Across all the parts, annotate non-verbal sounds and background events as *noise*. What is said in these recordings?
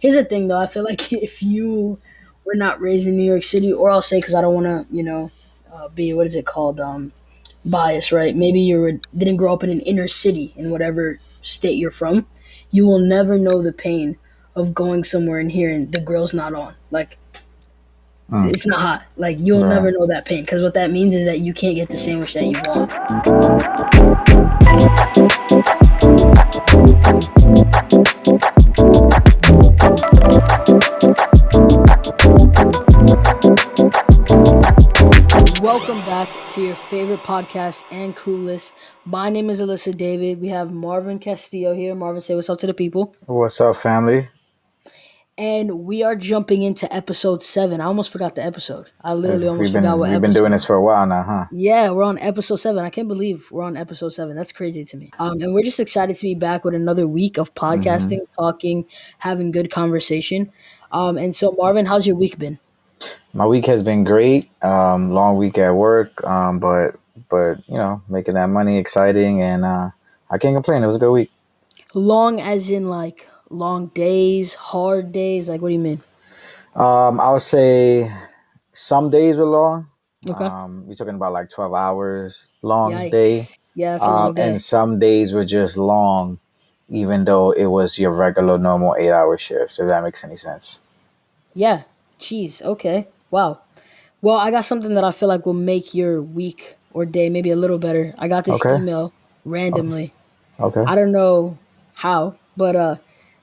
Here's the thing, though. I feel like *laughs* if you were not raised in New York City, or I'll say because I don't want to, you know, uh, be what is it called, um, bias, right? Maybe you were, didn't grow up in an inner city in whatever state you're from. You will never know the pain of going somewhere and hearing the grill's not on. Like, Mm. it's not hot. Like, you'll Right. never know that pain because what that means is that you can't get the sandwich that you want. Welcome back to your favorite podcast and Clueless. My name is Alyssa David. We have Marvin Castillo here. Marvin, say what's up to the people. What's up, family? And we are jumping into episode seven. I almost forgot the episode. I literally almost we've been forgot what we've episode. been doing this for a while now, huh? Yeah, we're on episode seven. I can't believe we're on episode seven. That's crazy to me. Um, and we're just excited to be back with another week of podcasting, talking, having good conversation. Um, and so Marvin, how's your week been? My week has been great. Um, long week at work, um, but but you know, making that money exciting, and uh, I can't complain. It was a good week. Long as in like long days, hard days. Like, what do you mean? Um, I would say some days were long. Okay. Um, we're talking about like twelve hours long Yikes. day, Yeah, that's a long um, day. and some days were just long, even though it was your regular normal eight hour shifts. If that makes any sense. Yeah. Jeez. Okay. Wow. Well, I got something that I feel like will make your week or day maybe a little better. I got this Okay. email randomly. Okay. I don't know how, but uh,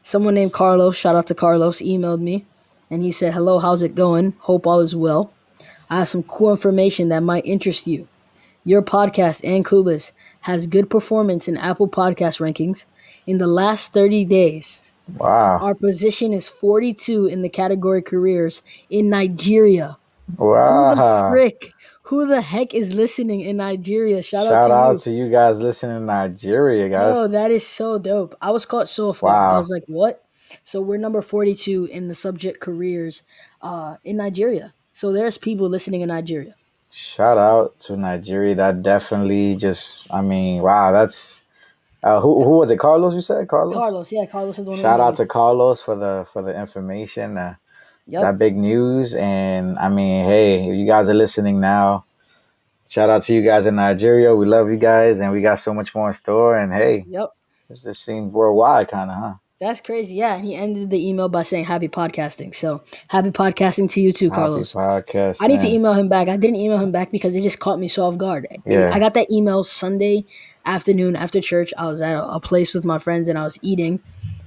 someone named Carlos, shout out to Carlos, emailed me, and he said, "Hello, how's it going? Hope all is well. I have some cool information that might interest you. Your podcast and Clueless has good performance in Apple Podcast rankings. In the last 30 days, Wow. our position is 42 in the category careers in Nigeria. Who the Wow. frick? Who the heck is listening in Nigeria? Shout, Shout, out to out you. to you guys listening in Nigeria, guys. Oh, that is so dope. I was caught so off guard. I was like, what? So we're number 42 in the subject careers uh, in Nigeria. So there's people listening in Nigeria. Shout out to Nigeria. That definitely just, I mean, wow, that's uh, who who was it? Carlos, you said Carlos. Carlos, yeah, Carlos is the one. Shout out to Carlos for the for the information, uh. Yep. that big news, and I mean, hey, if you guys are listening now, shout out to you guys in Nigeria. We love you guys, and we got so much more in store. And hey, Yep. this just seems worldwide, kind of, huh? That's crazy. Yeah. And he ended the email by saying happy podcasting. So happy podcasting to you too, Carlos. Podcast. I need to email him back. I didn't email him back because it just caught me so off guard. Yeah. I got that email Sunday afternoon after church. I was at a, a place with my friends and I was eating.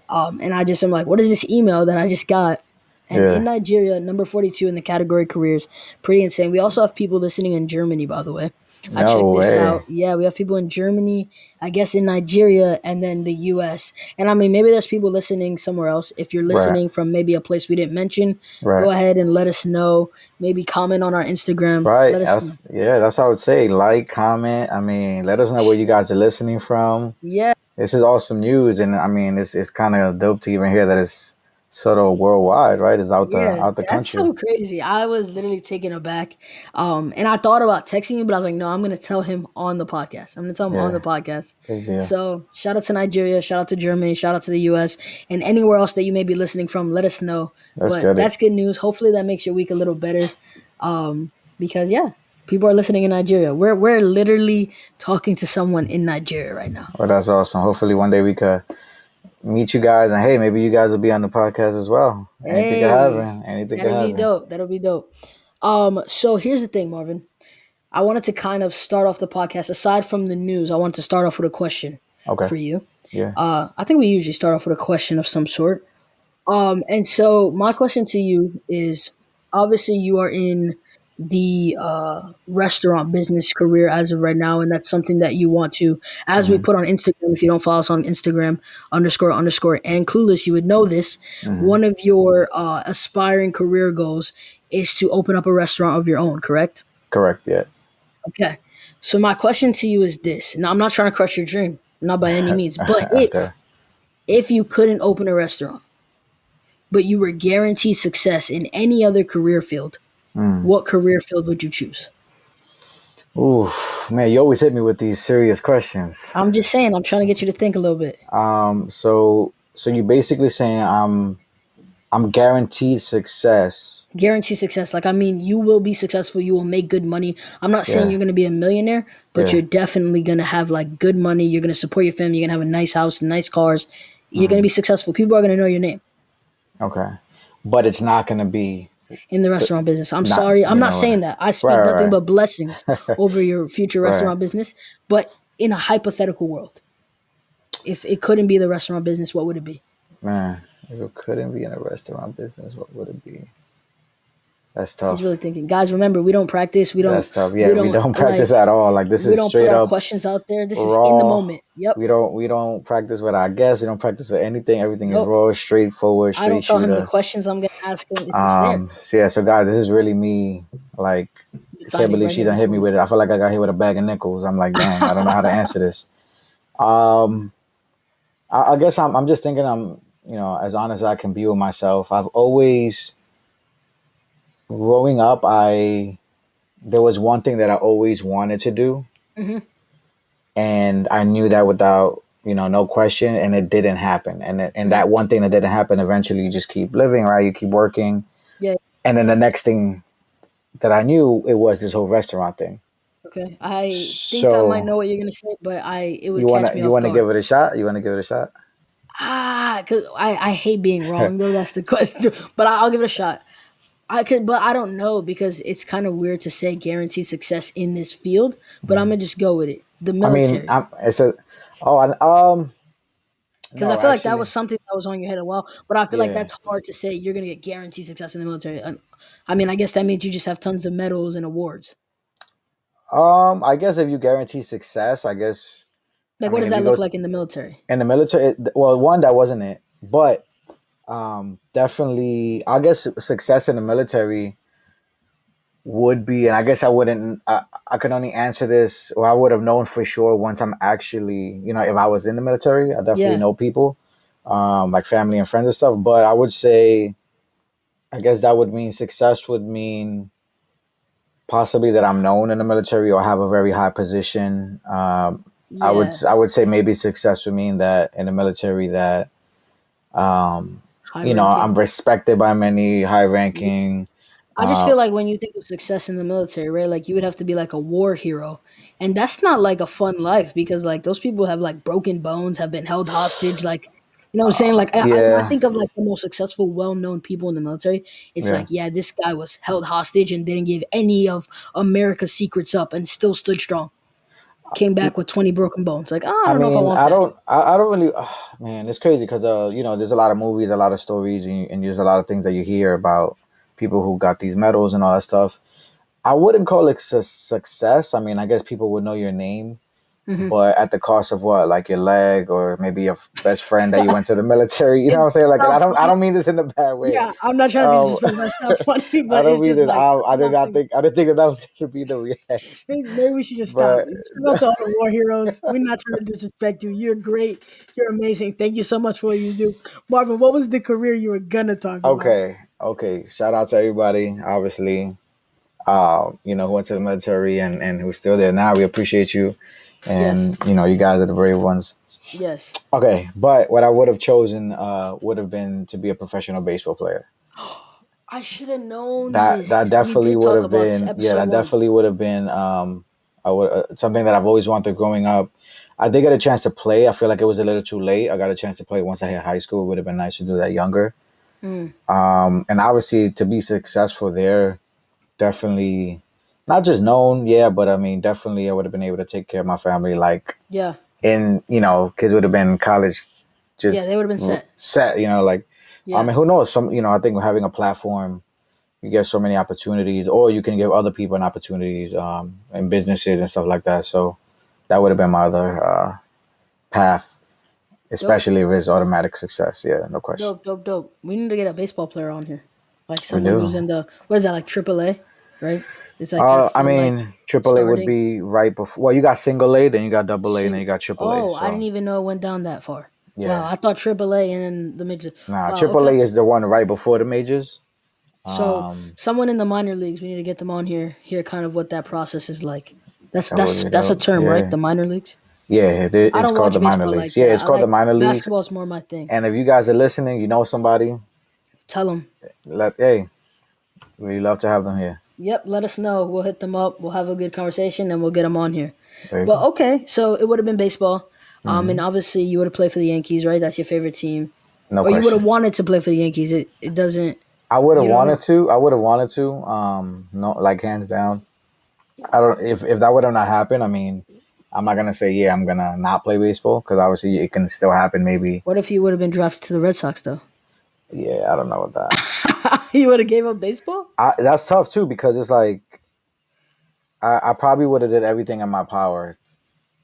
Um, and I just am like, what is this email that I just got? And Yeah. in Nigeria, number 42 in the category careers, pretty insane. We also have people listening in Germany, by the way. I No checked this way. out. Yeah, we have people in Germany, I guess in Nigeria, and then the US. And I mean, maybe there's people listening somewhere else. If you're Right. listening from maybe a place we didn't mention, Right. go ahead and let us know. Maybe comment on our Instagram. Right. Let us That's yeah. That's what I would say. Like, comment. I mean, let us know where you guys are listening from. Yeah, This is awesome news, and I mean, it's it's kind of dope to even hear that it's sort of worldwide, right? Is out the yeah. out the country. That's so crazy. I was literally taken aback. Um, and I thought about texting you, but I was like, no, I'm gonna tell him on the podcast. I'm gonna tell him on the podcast. So shout out to Nigeria, shout out to Germany, shout out to the US, and anywhere else that you may be listening from, let us know. That's but good. that's good news. Hopefully that makes your week a little better. Um, because yeah, people are listening in Nigeria. We're we're literally talking to someone in Nigeria right now. Well, that's awesome. Hopefully, one day we could meet you guys, and hey, maybe you guys will be on the podcast as well. Anything Hey. could happen. Anything could That'll be dope. That'll be dope. Um, so here's the thing, Marvin. I wanted to kind of start off the podcast. Aside from the news, I wanted to start off with a question Okay. for you. Yeah. Uh, I think we usually start off with a question of some sort. Um, and so my question to you is: obviously, you are in the uh, restaurant business career as of right now, and that's something that you want to. As we put on Instagram, if you don't follow us on Instagram, underscore underscore and clueless, you would know this. One of your uh, aspiring career goals is to open up a restaurant of your own. Correct? Correct. Yeah. Okay. So my question to you is this. Now I'm not trying to crush your dream, not by any means, *laughs* but if if you couldn't open a restaurant, but you were guaranteed success in any other career field, Mm. what career field would you choose? Ooh, man, you always hit me with these serious questions. I'm just saying, I'm trying to get you to think a little bit. Um, so so you basically saying I'm I'm guaranteed success. Guaranteed success. Like I mean, you will be successful. You will make good money. I'm not saying Yeah. you're gonna be a millionaire, but Yeah. you're definitely gonna have like good money. You're gonna support your family. You're gonna have a nice house, nice cars. You're gonna be Mm-hmm. successful. People are gonna know your name Okay, but it's not gonna be in the restaurant business. I'm Not- sorry. I'm not saying that. I speak Right, right, nothing right. but blessings *laughs* over your future Right. restaurant business. But in a hypothetical world, if it couldn't be the restaurant business, what would it be? man. If it couldn't be in a restaurant business, what would it be? That's tough. He's really thinking. Guys, remember, we don't practice. We don't. That's tough. Yeah, we don't, practice like, at all. Like this we is don't straight put our up. questions out there. This is in the moment. Yep. We don't we don't practice with our guests. We don't practice with anything. Everything is raw, straightforward, Straight I don't tell him the questions I'm gonna ask him Um, so yeah, so guys, this is really me. Like, I can't believe right she done hit me with it. I feel like I got hit with a bag of nickels. I'm like, damn, I don't know how to answer this. *laughs* Um, I, I guess I'm. I'm just thinking. I'm, you know, as honest as I can be with myself. I've always, growing up, I there was one thing that I always wanted to do, Mhm. and I knew that without you know no question, and it didn't happen. And it, and that one thing that didn't happen, eventually, you just keep living, right? You keep working, Yeah. and then the next thing that I knew, it was this whole restaurant thing. Okay. I think I might know what you're gonna say, but I it would You wanna me you wanna give it a shot? You wanna give it a shot? Ah, cause I, I hate being wrong though. That's the *laughs* question. But I'll give it a shot. I could, but I don't know because it's kind of weird to say guaranteed success in this field. But I'm gonna just go with it. The Mm-hmm. I military, mean, I'm, it's a oh, I, um, because no, I feel like that was something that was on your head a while. But I feel like that's hard to say. You're gonna get guaranteed success in the military. I mean, I guess that means you just have tons of medals and awards. Um, I guess if you guarantee success, I guess Like, I what mean, does that look to- like in the military? in the military, it- well, one that wasn't it, but um, definitely, I guess success in the military would be, and I guess I wouldn't, I, I could only answer this, or I would have known for sure once I'm actually, you know, if I was in the military, I definitely Yeah. know people, um, like family and friends and stuff. But I would say, I guess that would mean success would mean possibly that I'm known in the military or have a very high position. Um, I would I would say maybe success would mean that in the military that um high you know. I'm respected by many, high ranking. I just uh, feel like when you think of success in the military, right? Like you would have to be like a war hero. And that's not like a fun life because like those people have like broken bones, have been held hostage, like you know what I'm saying? Like I, I, Yeah. I think of like the most successful, well known people in the military. It's Yeah. like, yeah, this guy was held hostage and didn't give any of America's secrets up and still stood strong. Came back with twenty broken bones. Like, oh, I I don't know mean, if I want I don't, I, I don't really, *sighs* man, it's crazy because, uh, you know, there's a lot of movies, a lot of stories, and, and there's a lot of things that you hear about people who got these medals and all that stuff. I wouldn't call it su- success. I mean, I guess people would know your name, Mhm. but at the cost of what, like your leg or maybe your best friend that you went to the military. You know what I'm saying? Like, I don't, I don't mean this in a bad way. Yeah, I'm not trying to Um, be disrespectful. That's not *laughs* funny, I don't mean it. like I, I did not think. I didn't think that, that was going to be the reaction. Maybe, maybe we should just stop. But- Shout out to all the war heroes. We're not trying to disrespect you. You're great. You're amazing. Thank you so much for what you do. Marvin, what was the career you were gonna talk about? Okay, okay. Shout out to everybody. Obviously, uh, you know, who went to the military and and who's still there now. We appreciate you, and you know, you guys are the brave ones. Yes. Okay, but what I would have chosen uh, would have been to be a professional baseball player. *gasps* I should have known That this. that definitely would have been yeah, that one. definitely would have been um, I would uh, something that I've always wanted growing up. I did get a chance to play. I feel like it was a little too late. I got a chance to play once I hit high school. It would have been nice to do that younger. Mm. Um, and obviously to be successful there, definitely not just known, yeah, but I mean, definitely I would have been able to take care of my family. Like Yeah. in, you know, kids would have been in college, just Yeah, they would have been set. set, you know, like Yeah. I mean, who knows? Some, you know, I think having a platform, you get so many opportunities, or you can give other people an opportunities, um, in businesses and stuff like that. So that would have been my other uh, path, especially if it's automatic success. Yeah, no question. dope, dope, dope. We need to get a baseball player on here. Like someone who's in the what is that, like AAA? Right? It's like Uh, I still, like- mean, triple A would be right before. Well, you got single A, then you got double A, and then you got triple A. Oh, so. I didn't even know it went down that far. Yeah. Wow, I thought AAA and then the major. Nah, Wow, triple okay. A is the one right before the majors. So Um, someone in the minor leagues, we need to get them on here. Hear kind of what that process is like. That's That that's that's a term, Yeah. right? The minor leagues. Yeah, it- it's called the minor leagues. like yeah, it's I called the like- minor leagues. Basketball's more my thing. And if you guys are listening, you know somebody, Tell them. Let hey, we love to have them here. Yep, let us know. We'll hit them up. We'll have a good conversation, and we'll get them on here. You But okay, so it would have been baseball. Um, Mm-hmm. and obviously you would have played for the Yankees, right? That's your favorite team. no or you would have wanted to play for the Yankees. It it doesn't. I would have you know- wanted to. I would have wanted to. Um, no, like hands down. I don't. If if that would have not happened, I mean, I'm not gonna say yeah. I'm gonna not play baseball because obviously it can still happen. Maybe. What if you would have been drafted to the Red Sox though? Yeah, I don't know about that. *laughs* you would have gave up baseball. I, that's tough too because it's like I, I probably would have did everything in my power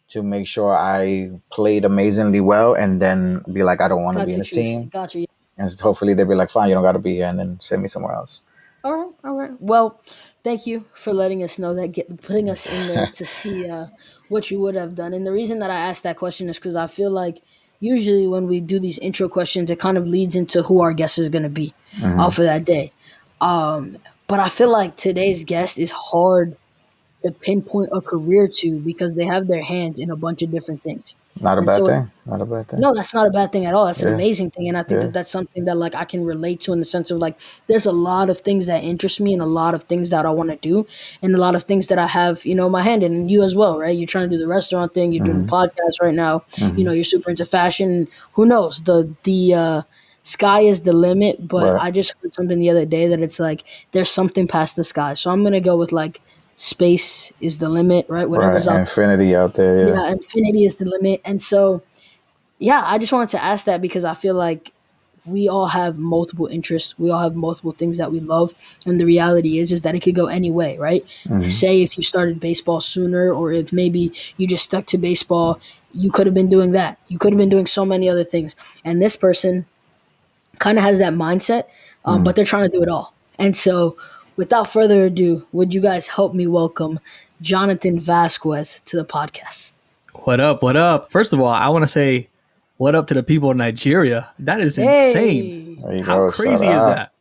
to make sure I played amazingly well and then be like I don't want to be in this team Gotcha. and hopefully they'll be like fine you don't got to be here and then send me somewhere else. All right, all right. Well, thank you for letting us know that, get putting us in there *laughs* to see uh, what you would have done. And the reason that I asked that question is because I feel like usually when we do these intro questions, it kind of leads into who our guest is going to be uh, for that day. Um, but I feel like today's guest is hard to pinpoint a career to because they have their hands in a bunch of different things. Not a And bad so- thing. Not a bad thing. No, that's not a bad thing at all. That's an amazing thing, and I think Yeah. that that's something that like I can relate to in the sense of like there's a lot of things that interest me and a lot of things that I want to do and a lot of things that I have you know my hand in and you as well, right? You're trying to do the restaurant thing, you're doing the Mm-hmm. podcast right now. You know, you're super into fashion. Who knows? The the uh, sky is the limit, but Right. I just heard something the other day that it's like there's something past the sky. So I'm gonna go with like space is the limit, right? right. Whatever's out Infinity out there. Yeah. yeah, infinity is the limit. And so, yeah, I just wanted to ask that because I feel like we all have multiple interests. We all have multiple things that we love. And the reality is, is that it could go any way, right? Say if you started baseball sooner, or if maybe you just stuck to baseball, you could have been doing that. You could have been doing so many other things. And this person kind of has that mindset, um, but they're trying to do it all. And so, without further ado, would you guys help me welcome Jonathan Vasquez to the podcast? What up? What up? First of all, I want to say what up to the people in Nigeria. That is Hey! insane. How go. crazy Shout is out. that?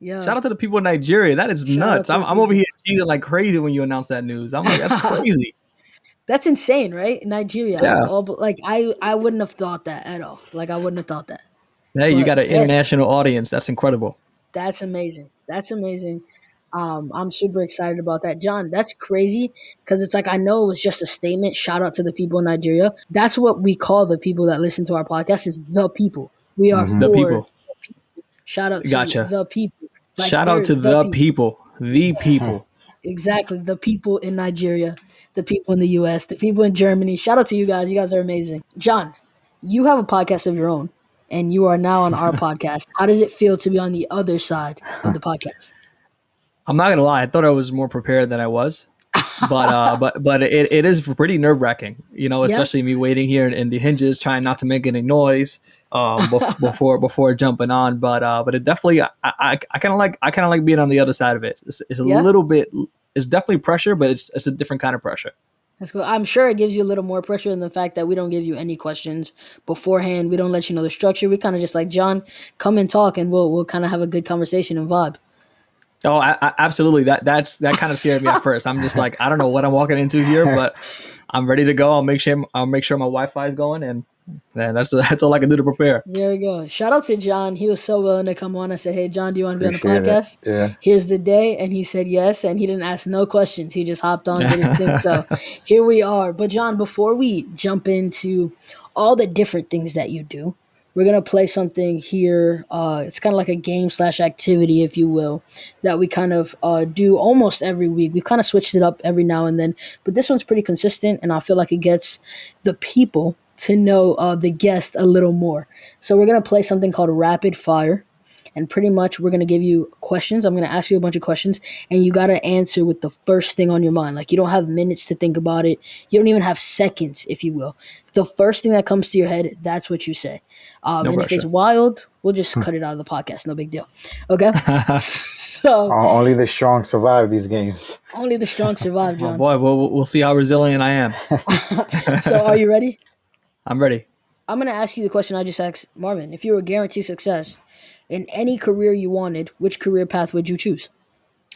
Yeah. Shout out to the people in Nigeria. That is Shout nuts. I'm, I'm over here cheesing like crazy when you announced that news. I'm like, that's *laughs* crazy. That's insane, right? Nigeria. Yeah. All, like I, I wouldn't have thought that at all. Like I wouldn't have thought that. hey, you got an yeah. international audience. That's incredible. That's amazing. That's amazing. Um, I'm super excited about that, John. That's crazy because it's like I know it was just a statement. Shout out to the people in Nigeria. That's what we call the people that listen to our podcast. Is the people. We are The for people. Shout out to Gotcha. the people. Like, Shout out to the people. The people. *laughs* Exactly. The people in Nigeria, the people in the US, the people in Germany. Shout out to you guys. You guys are amazing. John, you have a podcast of your own and you are now on our *laughs* podcast. How does it feel to be on the other side of the *laughs* podcast? I'm not gonna lie. I thought I was more prepared than I was, but uh, *laughs* but but it, it is pretty nerve wracking. You know, especially me waiting here in, in the hinges, trying not to make any noise um, bef- *laughs* before before jumping on. But uh, but it definitely I I, I kind of like I kind of like being on the other side of it. It's, it's a Yeah. little bit. It's definitely pressure, but it's it's a different kind of pressure. That's cool. I'm sure it gives you a little more pressure than the fact that we don't give you any questions beforehand. We don't let you know the structure. We kind of just like, John, come and talk and we'll we'll kind of have a good conversation and vibe. Oh, I, I, absolutely. That that's that kind of scared me at *laughs* first. I'm just like, I don't know what I'm walking into here, but I'm ready to go. I'll make sure I'll make sure my Wi-Fi is going, and man, that's that's all I can do to prepare. There we go. Shout out to John. He was so willing to come on. I said, Hey John, do you want to be on the Appreciate it. podcast? Yeah. here's the day and he said yes and he didn't ask no questions he just hopped on did his thing so *laughs* here we are but john before we jump into all the different things that you do we're gonna play something here uh, it's kind of like a game slash activity if you will that we kind of uh, do almost every week. We've kind of switched it up every now and then but this one's pretty consistent and i feel like it gets the people to know uh, the guest a little more. So we're gonna play something called rapid fire and pretty much we're to give you questions. I'm to ask you a bunch of questions and you got to answer with the first thing on your mind. Like you don't have minutes to think about it. You don't even have seconds if you will. The first thing that comes to your head that's what you say um, No and if it's wild we'll just cut it out of the podcast no big deal okay *laughs* so Only the strong survive these games. only the strong survive *laughs* Oh boy, we'll we'll see how resilient I am. *laughs* so are you ready I'm ready. i'm going to ask you the question i just asked marvin if you were guaranteed success in any career you wanted which career path would you choose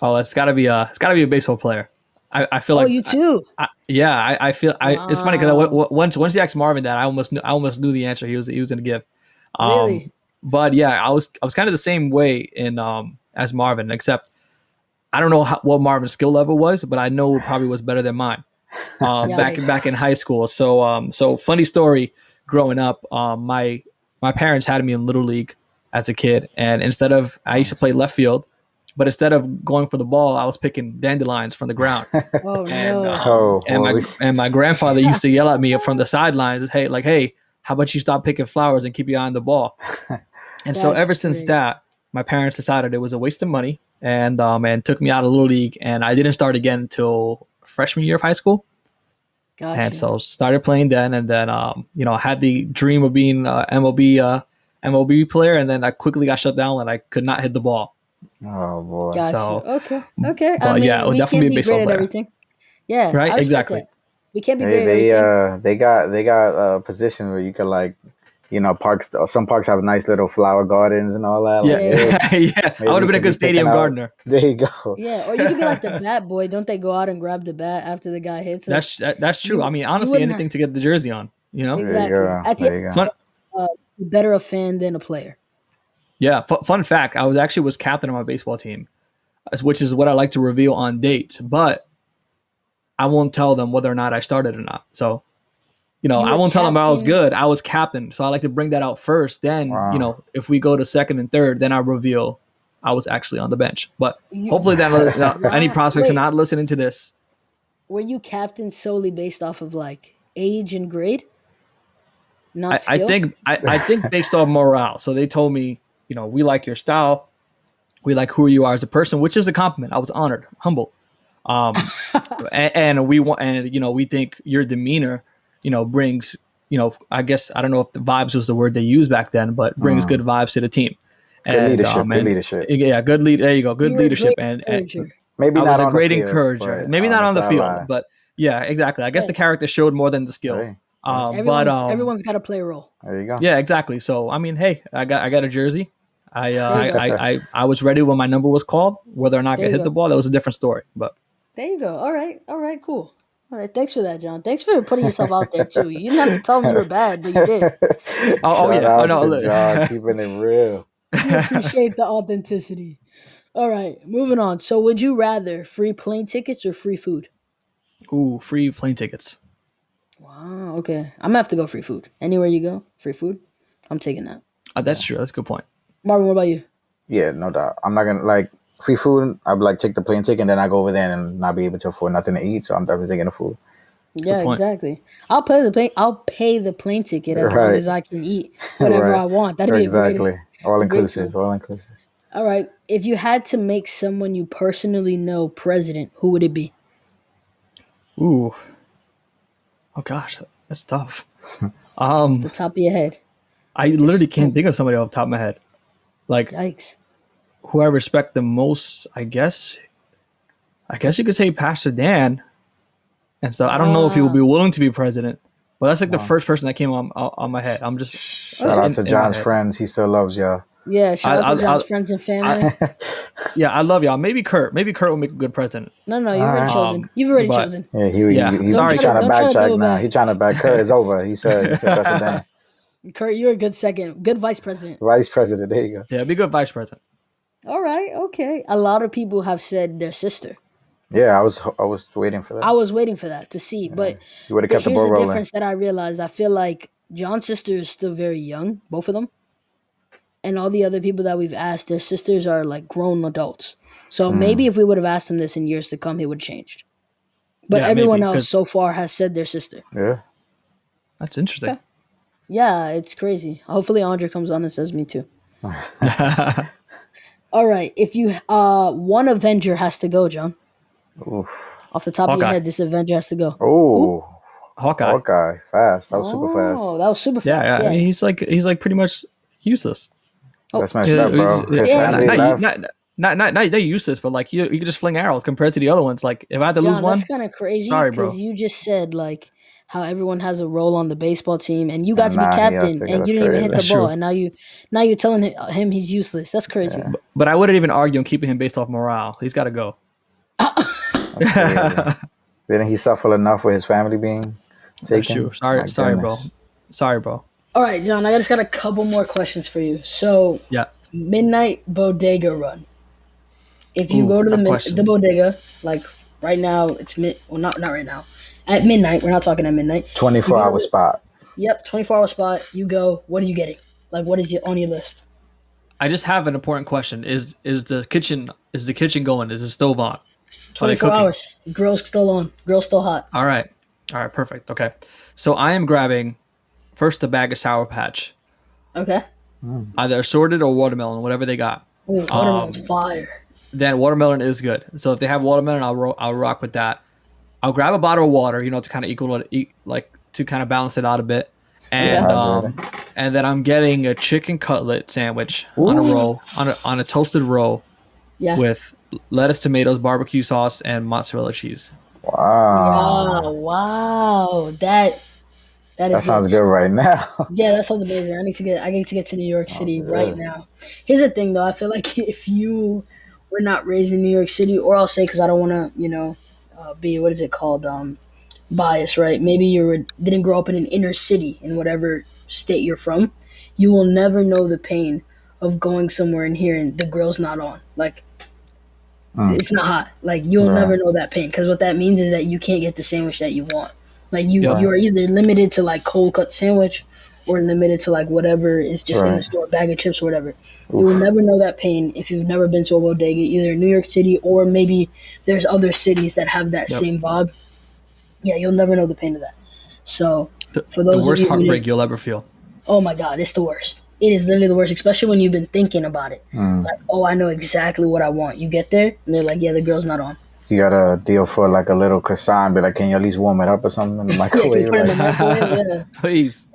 Oh, it's got to be a it's got to be a baseball player. I, I feel oh like you too I, yeah, I, I feel I, it's funny because Wow. once once you asked Marvin that, I almost knew, I almost knew the answer he was he was gonna give. Um, Really? but yeah, I was I was kind of the same way in um as Marvin, except I don't know how, what Marvin's skill level was, but I know it probably was better than mine. *laughs* Uh, Yeah, back nice. back in high school. So um so funny story. Growing up, um my my parents had me in little league as a kid, and instead of I used to play left field, but instead of going for the ball, I was picking dandelions from the ground. *laughs* Oh And, no. uh, Oh, and my and my grandfather *laughs* used to yell at me from the sidelines, "Hey, like, hey, how about you stop picking flowers and keep your eye on the ball?" *laughs* And so ever since great. that, my parents decided it was a waste of money, and um, and took me out of little league, and I didn't start again until freshman year of high school, Gotcha. and so started playing then, and then um, you know, I had the dream of being a MLB uh, MLB player, and then I quickly got shut down when I could not hit the ball. oh boy. Gotcha. so- okay. Okay. but yeah, it would definitely be a be baseball great player. everything. Yeah. Right? I Exactly. that. We can't be They they uh they got they got a position where you could like, you know, parks. Some parks have nice little flower gardens and all that. Yeah, Like, Yeah. hey, *laughs* yeah. I would have been a could be good stadium picking out- gardener. *laughs* there you go. yeah, or you could be like the bat boy. Don't they go out and grab the bat after the guy hits it? That's that, that's true. You- I mean, honestly, wouldn't anything to get the jersey on. You know. There Exactly. you go. At the There you go. Fun, You're better a fan than a player. Yeah, fu- fun fact: I was actually was captain of my baseball team, which is what I like to reveal on dates. But I won't tell them whether or not I started or not. So, you know, You I won't tell them I was good. I was captain, so I like to bring that out first. Then, Wow. you know, if we go to second and third, then I reveal I was actually on the bench. But You- hopefully, that *laughs* any prospects are not listening to this. Were you captain solely based off of like age and grade? Not I, I think I, I think *laughs* based off morale. So they told me, you know, we like your style, we like who you are as a person, which is a compliment. I was honored, humble, um, *laughs* and, and we want, and you know, we think your demeanor, you know, brings, you know, I guess I don't know if the vibes was the word they used back then, but brings Mm. good vibes to the team. Good leadership. um, good leadership. Yeah, good lead. There you go. Good You were a leadership, great and, and encourager. Maybe I not was a on great the field, encourager. but Maybe not on the field, sideline. but yeah, exactly. I guess Yeah. the character showed more than the skill. Hey, Um, everyone's, but um, everyone's got to play a role. there you go. yeah, exactly. So I mean, hey, I got I got a jersey. I uh, I, I, *laughs* I I was ready when my number was called. Whether or not I There could you hit the ball, that was a different story. But There you go. All right. All right. Cool. All right. Thanks for that, John. Thanks for putting yourself out there too. You didn't have to tell me you were bad, but you did. *laughs* Oh, oh, Shout yeah. Oh, no, to look. John, *laughs* keeping it real. We appreciate the authenticity. All right. Moving on. So, would you rather free plane tickets or free food? ooh, free plane tickets. Wow. Okay. I'm gonna have to go free food. Anywhere you go, free food. I'm taking that. Uh, that's true. That's a good point. Marvin, what about you? Yeah, no doubt. I'm not gonna like free food. I'd like take the plane ticket and then I go over there and not be able to afford nothing to eat. So I'm definitely taking the food. Yeah, exactly. I'll pay the plane. I'll pay the plane ticket as long as I can eat whatever Right. I want. That'd be exactly. a great. all inclusive. All inclusive. All right. If you had to make someone you personally know president, who would it be? Ooh. Oh gosh, that's tough. *laughs* um, The top of your head. I literally can't think of somebody off the top of my head. Like Yikes. Who I respect the most, I guess. I guess you could say Pastor Dan. And so I don't know if he would be willing to be president, but that's like the first person that came on on on my head. I'm just Shout in- out to John's friends. He still loves y'all. Yeah. Shout I- out to I'll- John's I'll- friends and *laughs* family. yeah, I love y'all. Maybe Kurt. Maybe Kurt will make a good president. no, no, you've already Um, chosen. You've already but- chosen. Yeah, he, Yeah. he, he's already trying to don't try to backtrack now. He's trying to back. *laughs* Kurt is over. He said, he said Pastor Dan. Kurt, you're a good second, good vice president. Vice President. There you go. Yeah, be good vice president. All right, okay. A lot of people have said their sister. Yeah, I was I was waiting for that. I was waiting for that to see, but you would have kept the here's ball the rolling. difference that I realized. I feel like John's sister is still very young, both of them. And all the other people that we've asked, their sisters are like grown adults. So Hmm. maybe if we would have asked him this in years to come, he would have changed. But Yeah, everyone maybe, else 'cause- so far has said their sister. Yeah. That's interesting. Okay. Yeah, it's crazy. Hopefully Andre comes on and says me too. *laughs* *laughs* All right. If you uh one Avenger has to go, John. Oof. Off the top of your head, this Avenger has to go. Oh, Hawkeye. Hawkeye, fast. That was super fast. Oh, that was super fast. yeah. Yeah. I mean, he's like he's like pretty much useless. That's my Yeah, up, bro. yeah, His yeah. not, not, not, not, not, they're useless, but like you, you can just fling arrows compared to the other ones. Like if I had to lose one, that's kind of crazy. sorry, bro. Because you just said like how everyone has a role on the baseball team, and you got to be Nah, he has captain, to and you didn't even hit the That's ball, true. and now you now you're telling him he's useless. That's crazy. but I wouldn't even argue on keeping him based off morale. He's got to go. *laughs* Crazy. *laughs* Didn't he suffer enough with his family being taken? That's true. Sorry, My sorry, goodness. bro. Sorry, bro. All right, John. I just got a couple more questions for you. So Yeah. midnight bodega run. If you Ooh, go to the mid- the bodega, like right now, it's mid. Well, not not right now. At midnight, we're not talking at midnight. 24 hour spot. Yep, twenty four hour spot. You go. What are you getting? Like, what is your, on your list? I just have an important question. Is is the kitchen is the kitchen going? Is the stove on? Are Twenty they four cooking? hours. Grill's still on. Grill's still hot. All right. All right, perfect. Okay. So I am grabbing first a bag of sour patch, Okay. either assorted or watermelon, whatever they got. Ooh, watermelon's Um, fire. Then watermelon is good. So if they have watermelon, I'll ro- I'll rock with that. I'll grab a bottle of water, you know, to kind of equal it, like to kind of balance it out a bit. And um, and then I'm getting a chicken cutlet sandwich on a roll, on a on a toasted roll Yeah. with lettuce, tomatoes, barbecue sauce, and mozzarella cheese. Wow. Wow. Wow. That. That is That sounds good right now. *laughs* Yeah, that sounds amazing. I need to get I need to get to New York City good. right now. Here's the thing though, I feel like *laughs* if you were not raised in New York City, or I'll say because I don't want to, you know, uh, be what is it called, um, bias, right? Maybe you didn't grow up in an inner city in whatever state you're from. You will never know the pain of going somewhere and hearing the grill's not on. Like Mm. it's not hot. Like you'll never know that pain because what that means is that you can't get the sandwich that you want. Like you, Yeah. you are either limited to like cold cut sandwich, or limited to like whatever is just in the store, bag of chips or whatever. You will never know that pain if you've never been to a bodega, either in New York City or maybe there's other cities that have that Yep. same vibe. Yeah, you'll never know the pain of that. So The, For the those of worst you heartbreak you'll ever feel. oh my god, it's the worst. It is literally the worst, especially when you've been thinking about it. Mm. Like, oh, I know exactly what I want. You get there, and they're like, yeah, the girl's not on. You gotta deal for like a little croissant. Be like, can you at least warm it up or something in the *laughs* Yeah, microwave? put it in the Like, microwave? *laughs* Yeah. Please.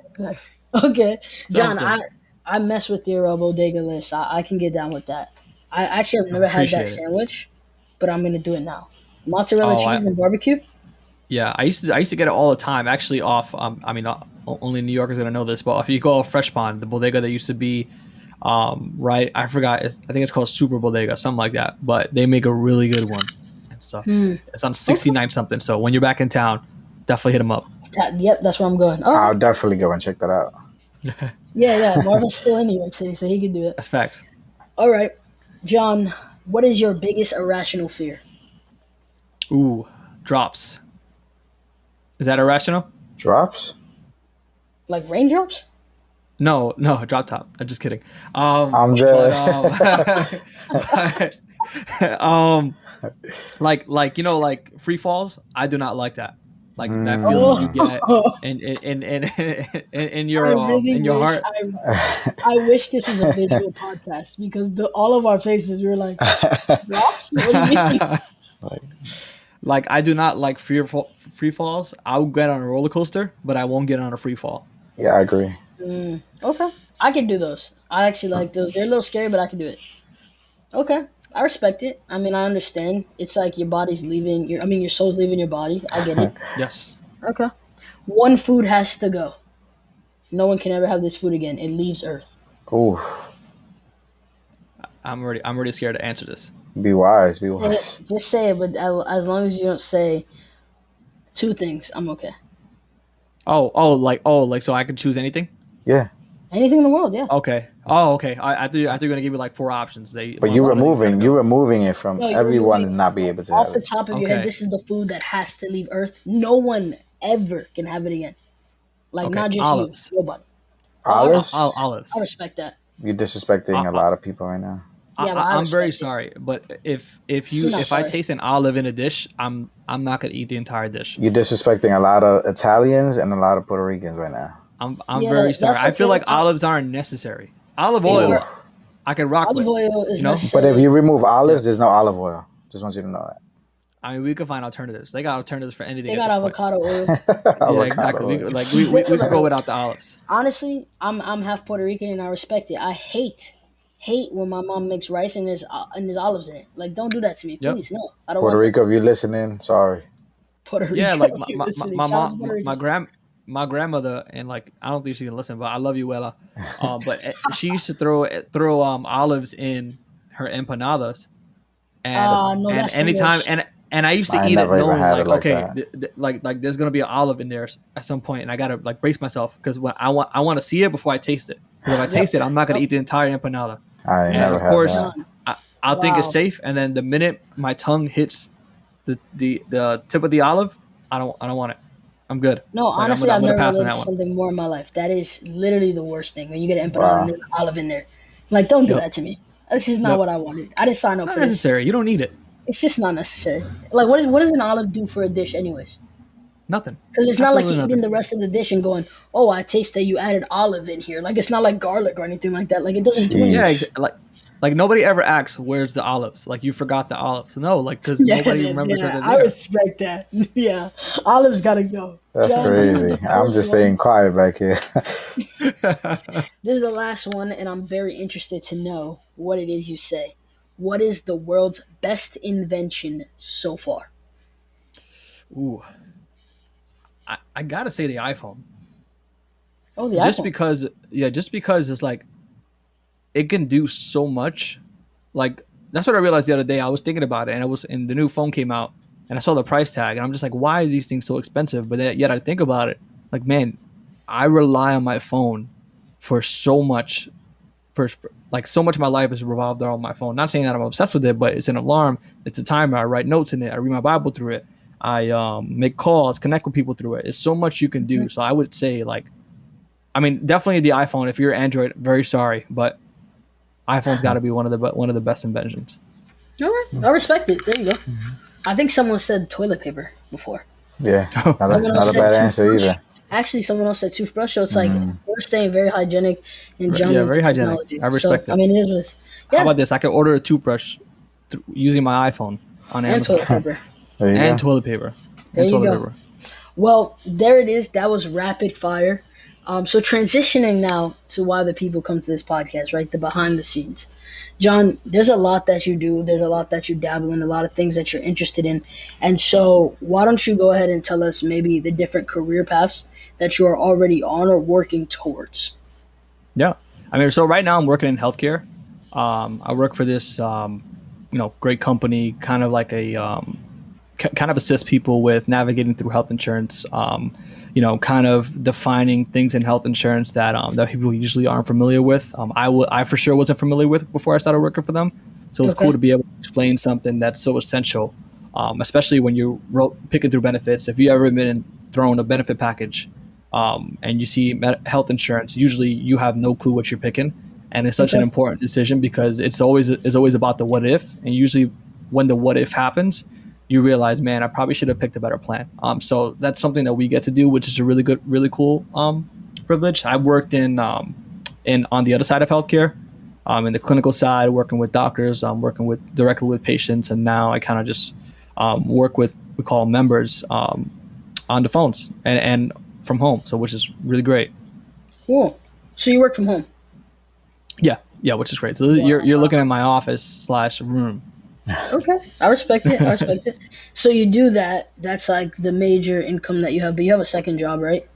*laughs* Okay, John, I Something. I mess with your uh, bodega list. I, I can get down with that. I actually have never had Appreciate that it. sandwich, but I'm gonna do it now. Mozzarella Oh, I- cheese and barbecue. Yeah, I used to I used to get it all the time. Actually, off um, I mean, not, only New Yorkers gonna know this, but if you go off Fresh Pond, the bodega that used to be, um, right, I forgot. It's, I think it's called Super Bodega, something like that. But they make a really good one and stuff. Hmm. It's on sixty nine something. So when you're back in town, definitely hit them up. Ta- yep, that's where I'm going. Oh, I'll definitely go and check that out. Yeah, yeah. Marvin's still in New York City, so he can do it. That's facts. All right, John. What is your biggest irrational fear? Ooh, drops. Is that irrational? Drops? Like raindrops? No, no, drop top. I'm just kidding. Um, I'm but, um, *laughs* *laughs* um, like, like you know, like free falls. I do not like that. Like that Mm. feeling you get *laughs* in in in in, *laughs* in, in your I um, really in your wish heart. I, *laughs* I wish this was a visual podcast because the, all of our faces we were like drops. What do you mean? Like I do not like free fall, free falls. I'll get on a roller coaster, but I won't get on a free fall. yeah, I agree. Mm, okay, I can do those. I actually like those. They're a little scary, but I can do it. Okay, I respect it. I mean, I understand. It's like your body's leaving. Your, I mean, your soul's leaving your body. I get it. *laughs* Yes. Okay. One food has to go. No one can ever have this food again. It leaves Earth. Ooh, I'm already I'm already scared to answer this. be wise, be wise. it- just say it, but as as long as you don't say two things, I'm okay. Oh, oh, like oh, like so I can choose anything. Yeah, Anything in the world, yeah. Okay. Oh, okay. I, I thought you, I thought you were gonna give me like four options. They, but well, you're one removing, you're go. removing it from No, everyone and not be able to Off the top of your head, this is the food that has to leave Earth. No one ever can have it again. Like Okay, not just olives. you, nobody. Olives? Ol- olives. I respect that. You're disrespecting a lot of people right now. Yeah, but I am very it. sorry, but if if you You're not if I taste an olive in a dish, I'm I'm not gonna eat the entire dish. You're disrespecting a lot of Italians and a lot of Puerto Ricans right now. I'm I'm Yeah, very sorry. I feel okay. like olives aren't necessary. Olive Ooh. oil, I can rock Olive with. oil is you know? But if you remove olives, there's no olive oil. Just want you to know that. I mean, we could find alternatives. They got alternatives for anything. they got this point. avocado oil. *laughs* Yeah, Avocado exactly. Oil. could- like we, we, we could go without the olives. Honestly, I'm I'm half Puerto Rican and I respect it. I hate hate when my mom makes rice and there's uh, and there's olives in it. Like, don't do that to me, Yep. please. No, I don't Puerto want Rico, if you're listening, sorry. Puerto Rico. Yeah, like *laughs* my You're my, listening. my, my Shout out mom, my grand my grandmother, and like I don't think she's gonna listen, but I love you, Wella. *laughs* Um, but eh, she used to throw throw um olives in her empanadas, and Ah, no, and anytime and and I used to I eat it knowing like, it like okay, th- th- like like there's gonna be an olive in there at some point, and I gotta like brace myself because when I want I want to see it before I taste it. Because if I Yep. taste it, I'm not gonna Yep. eat the entire empanada. I And never of course, that. I, I'll think it's safe, and then the minute my tongue hits the the the tip of the olive, I don't I don't want it. I'm good. No, Like, I'm honestly, I'm I've never pass on related that one. something more in my life. That is literally the worst thing when you get an empanada Wow. and there's olive in there. Like, don't do Yep. that to me. That's just not Yep. what I wanted. I didn't sign It's up not for this. necessary. You don't need it. It's just not necessary. Like, what is what does an olive do for a dish, anyways? Nothing. Because it's not like you're Absolutely eating the rest of the dish and going, "Oh, I taste that you added olive in here." Like, it's not like garlic or anything like that. Like, it doesn't do anything. Yeah, like like nobody ever asks where's the olives. Like you forgot the olives. No, like because *laughs* nobody remembers yeah, that I respect that. *laughs* Yeah, olives gotta go. That's Yeah. crazy. I'm just staying quiet back here. *laughs* This is the last one, and I'm very interested to know what it is you say. What is the world's best invention so far? Ooh, I, I gotta say the iPhone. Oh, the just iPhone. because yeah just because it's like it can do so much. Like that's what i realized the other day. I was thinking about it and it was and the new phone came out and i saw the price tag and i'm just like why are these things so expensive? But then, yet i think about it. Like man i rely on my phone for so much for, for- like so much of my life is revolved around my phone. Not saying that i'm obsessed with it but it's an alarm. It's a timer. I write notes in it. I read my bible through it. I um, make calls connect with people through it. It's so much you can do. So i would say like I mean, definitely the iPhone. If you're Android, very sorry, but iPhone's *laughs* got to be one of the one of the best inventions. All right, I respect it. There you go. I think someone said toilet paper before. Yeah, *laughs* not a, not a said bad answer either. Actually, someone else said toothbrush. So it's like Mhm. we're staying very hygienic and jumping Yeah, very into hygienic. I respect so, it. I mean, it is what it's. How about this? I could order a toothbrush th- using my iPhone on and Amazon toilet paper. *laughs* And go. toilet paper. There and you toilet go. paper. Well, there it is. That was rapid fire. Um, so transitioning now to why the people come to this podcast, right? The behind the scenes. John, there's a lot that you do. There's a lot that you dabble in, a lot of things that you're interested in. And so why don't you go ahead and tell us maybe the different career paths that you are already on or working towards? Yeah, I mean, so right now I'm working in healthcare. Um, I work for this, um, you know, great company, kind of like a, um, kind of assist people with navigating through health insurance. You know, kind of defining things in health insurance that um, that people usually aren't familiar with. Um, I w- I for sure wasn't familiar with before I started working for them. So it's Okay. cool to be able to explain something that's so essential, um, especially when you're ro- picking through benefits. If you ever been thrown a benefit package um, and you see med- health insurance, usually you have no clue what you're picking, and it's such an important decision because it's always it's always about the what if, and usually when the what if happens, you realize, man, I probably should have picked a better plan. Um, so that's something that we get to do, which is a really good, really cool um, privilege. I worked in um, in on the other side of healthcare, um, in the clinical side, working with doctors, um, working with directly with patients, and now I kind of just um, work with we call members um, on the phones and, and from home, so which is really great. Cool. So you work from home. Yeah, yeah, which is great. So you're you're looking at my office slash room. Okay. I respect it. I respect it. *laughs* So you do that. That's like the major income that you have, but you have a second job, right?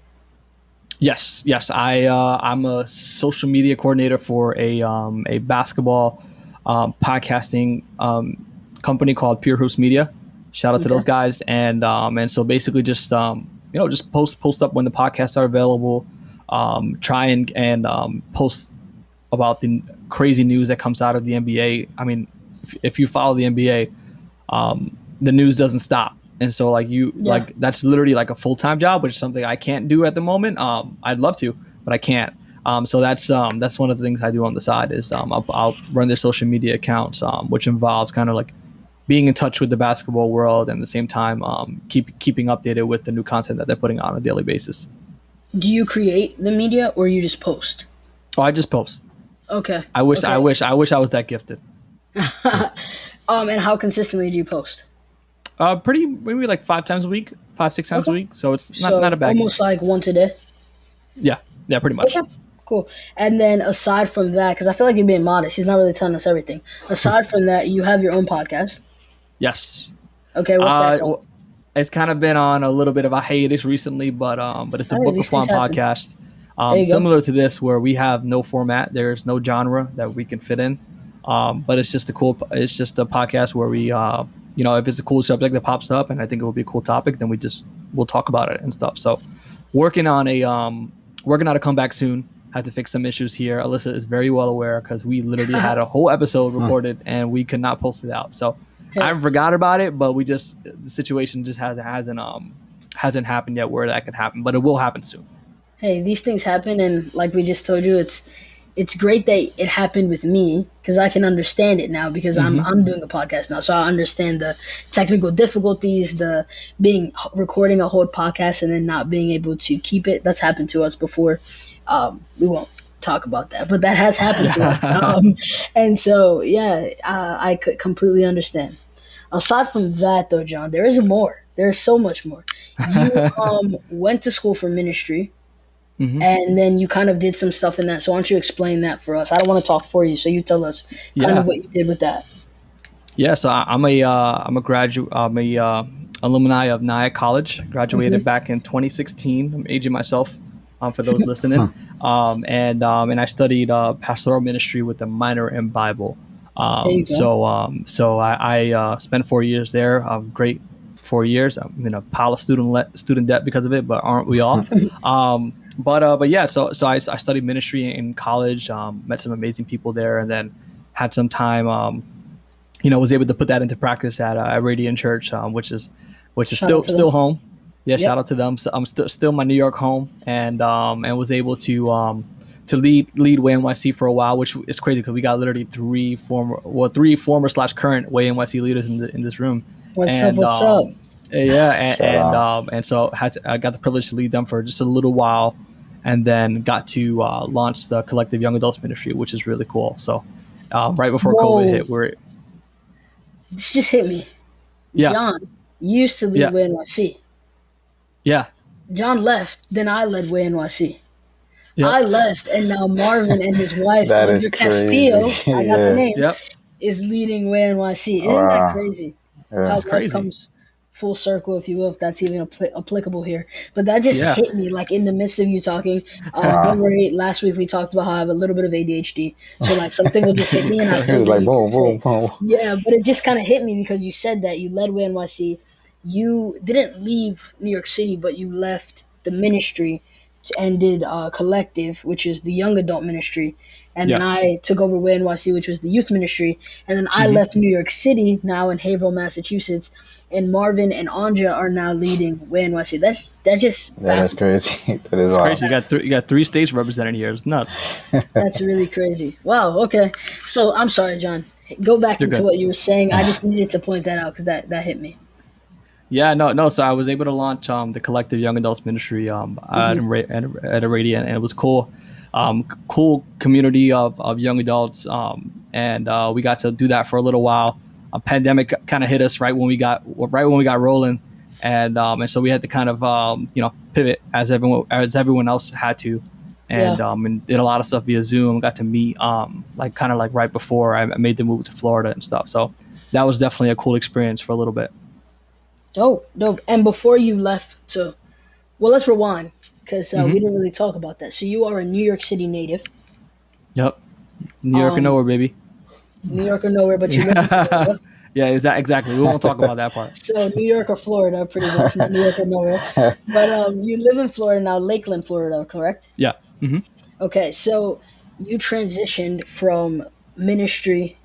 Yes, yes. I uh, I'm a social media coordinator for a um, a basketball um, podcasting um, company called Pure Hoops Media. Shout out to those guys, and um, and so basically just um, you know just post post up when the podcasts are available. Um, try and and um, post about the crazy news that comes out of the NBA. I mean, if, if you follow the NBA, um, the news doesn't stop. And so like you Yeah. like that's literally like a full time job, which is something I can't do at the moment. Um, I'd love to, but I can't. Um, so that's um, that's one of the things I do on the side is um, I'll, I'll run their social media accounts, um, which involves kind of like being in touch with the basketball world and at the same time um, keep keeping updated with the new content that they're putting on a daily basis. Do you create the media or you just post? Oh, I just post. Okay. I wish I wish I wish I was that gifted. *laughs* Um, and how consistently do you post? Uh, pretty maybe like five times a week, five six times a week. So it's not, so not a bad. almost like once a day. Yeah, yeah, pretty much. Okay. Cool. And then aside from that, because I feel like you're being modest, he's not really telling us everything. Aside *laughs* from that, you have your own podcast. Yes. Okay, what's Uh, that called? it's kind of been on a little bit of a hiatus recently, but um, but it's a book of fun podcast. Um, go. similar to this, where we have no format. There's no genre that we can fit in. Um, but it's just a cool. It's just a podcast where we, uh, you know, if it's a cool subject that pops up and I think it will be a cool topic, then we just we'll talk about it and stuff. So, working on a um, working on a comeback soon. Had to fix some issues here. Alyssa is very well aware because we literally had a *laughs* whole episode recorded and we could not post it out. So I forgot about it, but we just the situation just hasn't, hasn't um hasn't happened yet where that could happen, but it will happen soon. Hey, these things happen, and like we just told you, it's it's great that it happened with me because I can understand it now because mm-hmm. I'm I'm doing a podcast now, so I understand the technical difficulties, the being recording a whole podcast and then not being able to keep it. That's happened to us before. Um, we won't talk about that, but that has happened to us. *laughs* Um, and so, yeah, uh, I could completely understand. Aside from that, though, John, there is more. There's so much more. You *laughs* um, went to school for ministry. Mm-hmm. And then you kind of did some stuff in that. So why don't you explain that for us? I don't want to talk for you, so you tell us kind yeah. of what you did with that. Yeah, so I'm a am uh, a graduate. I'm a uh, alumni of Nyack College. Graduated mm-hmm. back in 2016. I'm aging myself um, for those listening. Um, and um, and I studied uh, pastoral ministry with a minor in Bible. Um, so um, so I, I uh, spent four years there. great four years. I'm in a pile of student le- student debt because of it, but aren't we all? *laughs* but uh, but yeah, so so I, I studied ministry in college, um, met some amazing people there, and then had some time. Um, you know, was able to put that into practice at, uh, at Radiant Church, um, which is which is shout still still them. home. Yeah, yep. shout out to them. So I'm still still my New York home, and um, and was able to um, to lead lead Way NYC for a while, which is crazy because we got literally three former well three former slash current Way NYC leaders in the, in this room. What's and, up? What's um, up? Yeah, and *laughs* and, um, and so had to, I got the privilege to lead them for just a little while, and then got to uh, launch the collective young adults ministry, which is really cool. So um, right before Whoa. COVID hit, we're this just hit me. Yeah, John used to lead yeah. Way NYC. Yeah. John left, then I led Way NYC. Yep. I left, and now Marvin and his wife, *laughs* Andrew Castillo, *laughs* I got yeah. the name, yep. is leading Way NYC. Isn't wow. that crazy? Yeah. How crazy. comes full circle, if you will, if that's even apl- applicable here. But that just yeah. hit me like in the midst of you talking. Uh, wow. Don't worry, last week we talked about how I have a little bit of ADHD. So like something will just hit me and I *laughs* feel like boom, boom, boom. Yeah, but it just kind of hit me because you said that you led Way NYC. You didn't leave New York City, but you left the ministry and did uh, Collective, which is the young adult ministry. And yeah. then I took over Way NYC, which was the youth ministry. And then I mm-hmm. left New York City, now in Haverhill, Massachusetts. And Marvin and Anja are now leading Way NYC. That's that just *laughs* that is crazy. that is crazy. You got three. You got three states represented here. It's nuts. *laughs* That's really crazy. Wow. Okay. So I'm sorry, John. Go back You're into good. what you were saying. I just *laughs* needed to point that out because that that hit me. Yeah, no, no. So I was able to launch um, the collective young adults ministry um, mm-hmm. at, at, a Radiant, and it was cool. Um, cool community of, of young adults, um, and uh, we got to do that for a little while. A pandemic kind of hit us right when we got right when we got rolling, and um, and so we had to kind of um, you know pivot as everyone as everyone else had to, and yeah. um, and did a lot of stuff via Zoom. Got to meet um, like kind of like right before I made the move to Florida and stuff. So that was definitely a cool experience for a little bit. Dope, dope. And before you left to, well, let's rewind because uh, mm-hmm. we didn't really talk about that. So you are a New York City native. Yep, New York um, or nowhere, baby. New York or nowhere, but you live *laughs* Yeah, exactly. We won't talk about that part. *laughs* so New York or Florida, pretty much. New York or nowhere. *laughs* But um, you live in Florida now, Lakeland, Florida, correct? Yeah. Mm-hmm. Okay, so you transitioned from ministry,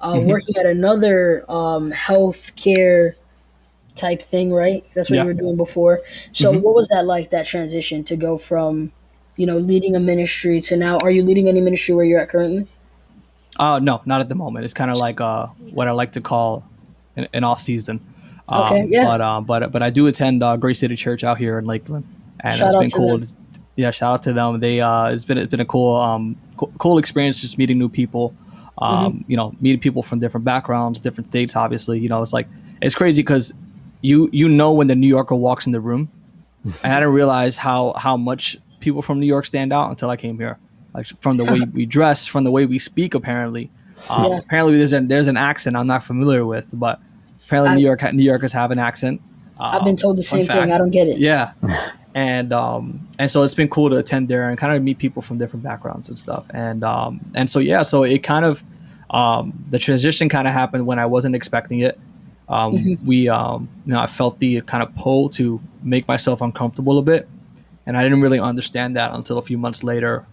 uh, mm-hmm. working at another um, healthcare type thing, right? That's what yeah. you were doing before. So, mm-hmm. what was that like? That transition to go from, you know, leading a ministry to now, are you leading any ministry where you're at currently? Uh, no, not at the moment. It's kind of like uh, what I like to call an, an off season. Um, okay, yeah. But um, but but I do attend uh, Grace City Church out here in Lakeland, and shout it's been cool. Them. Yeah, shout out to them. They uh, it's been it's been a cool um co- cool experience just meeting new people. Um, mm-hmm. you know, meeting people from different backgrounds, different states. Obviously, you know, it's like it's crazy because you you know when the New Yorker walks in the room. and I didn't realize how how much people from New York stand out until I came here. Like from the way *laughs* we dress, from the way we speak. Apparently, um, yeah. apparently there's an there's an accent I'm not familiar with, but apparently I, New York New Yorkers have an accent. Um, I've been told the same thing. I don't get it. Yeah, *laughs* and um and so it's been cool to attend there and kind of meet people from different backgrounds and stuff. And um and so yeah, so it kind of Um, the transition kind of happened when I wasn't expecting it. Um, mm-hmm. We, um, you know, I felt the kind of pull to make myself uncomfortable a bit, and I didn't really understand that until a few months later,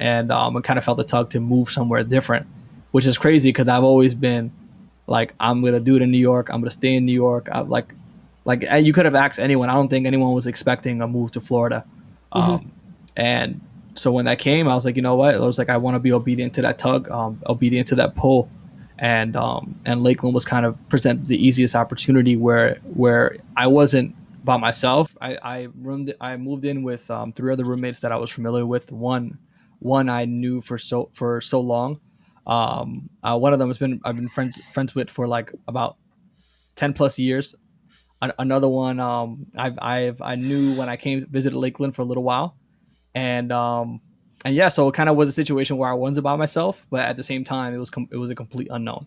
and um, I kind of felt the tug to move somewhere different, which is crazy because I've always been like, I'm gonna do it in New York. I'm gonna stay in New York. I, like, like you could have asked anyone. I don't think anyone was expecting a move to Florida, mm-hmm. Um, and so when that came, I was like, you know what? I was like, I want to be obedient to that tug, um, obedient to that pull, and um, and Lakeland was kind of presented the easiest opportunity where where I wasn't by myself. I I roomed, I moved in with um, three other roommates that I was familiar with. One one I knew for so for so long. Um, uh, one of them has been I've been friends friends with for like about ten plus years. An- another one um, I've I've I knew when I came visited Lakeland for a little while and um and yeah, so it kind of was a situation where I wasn't by myself, but at the same time, it was com- it was a complete unknown.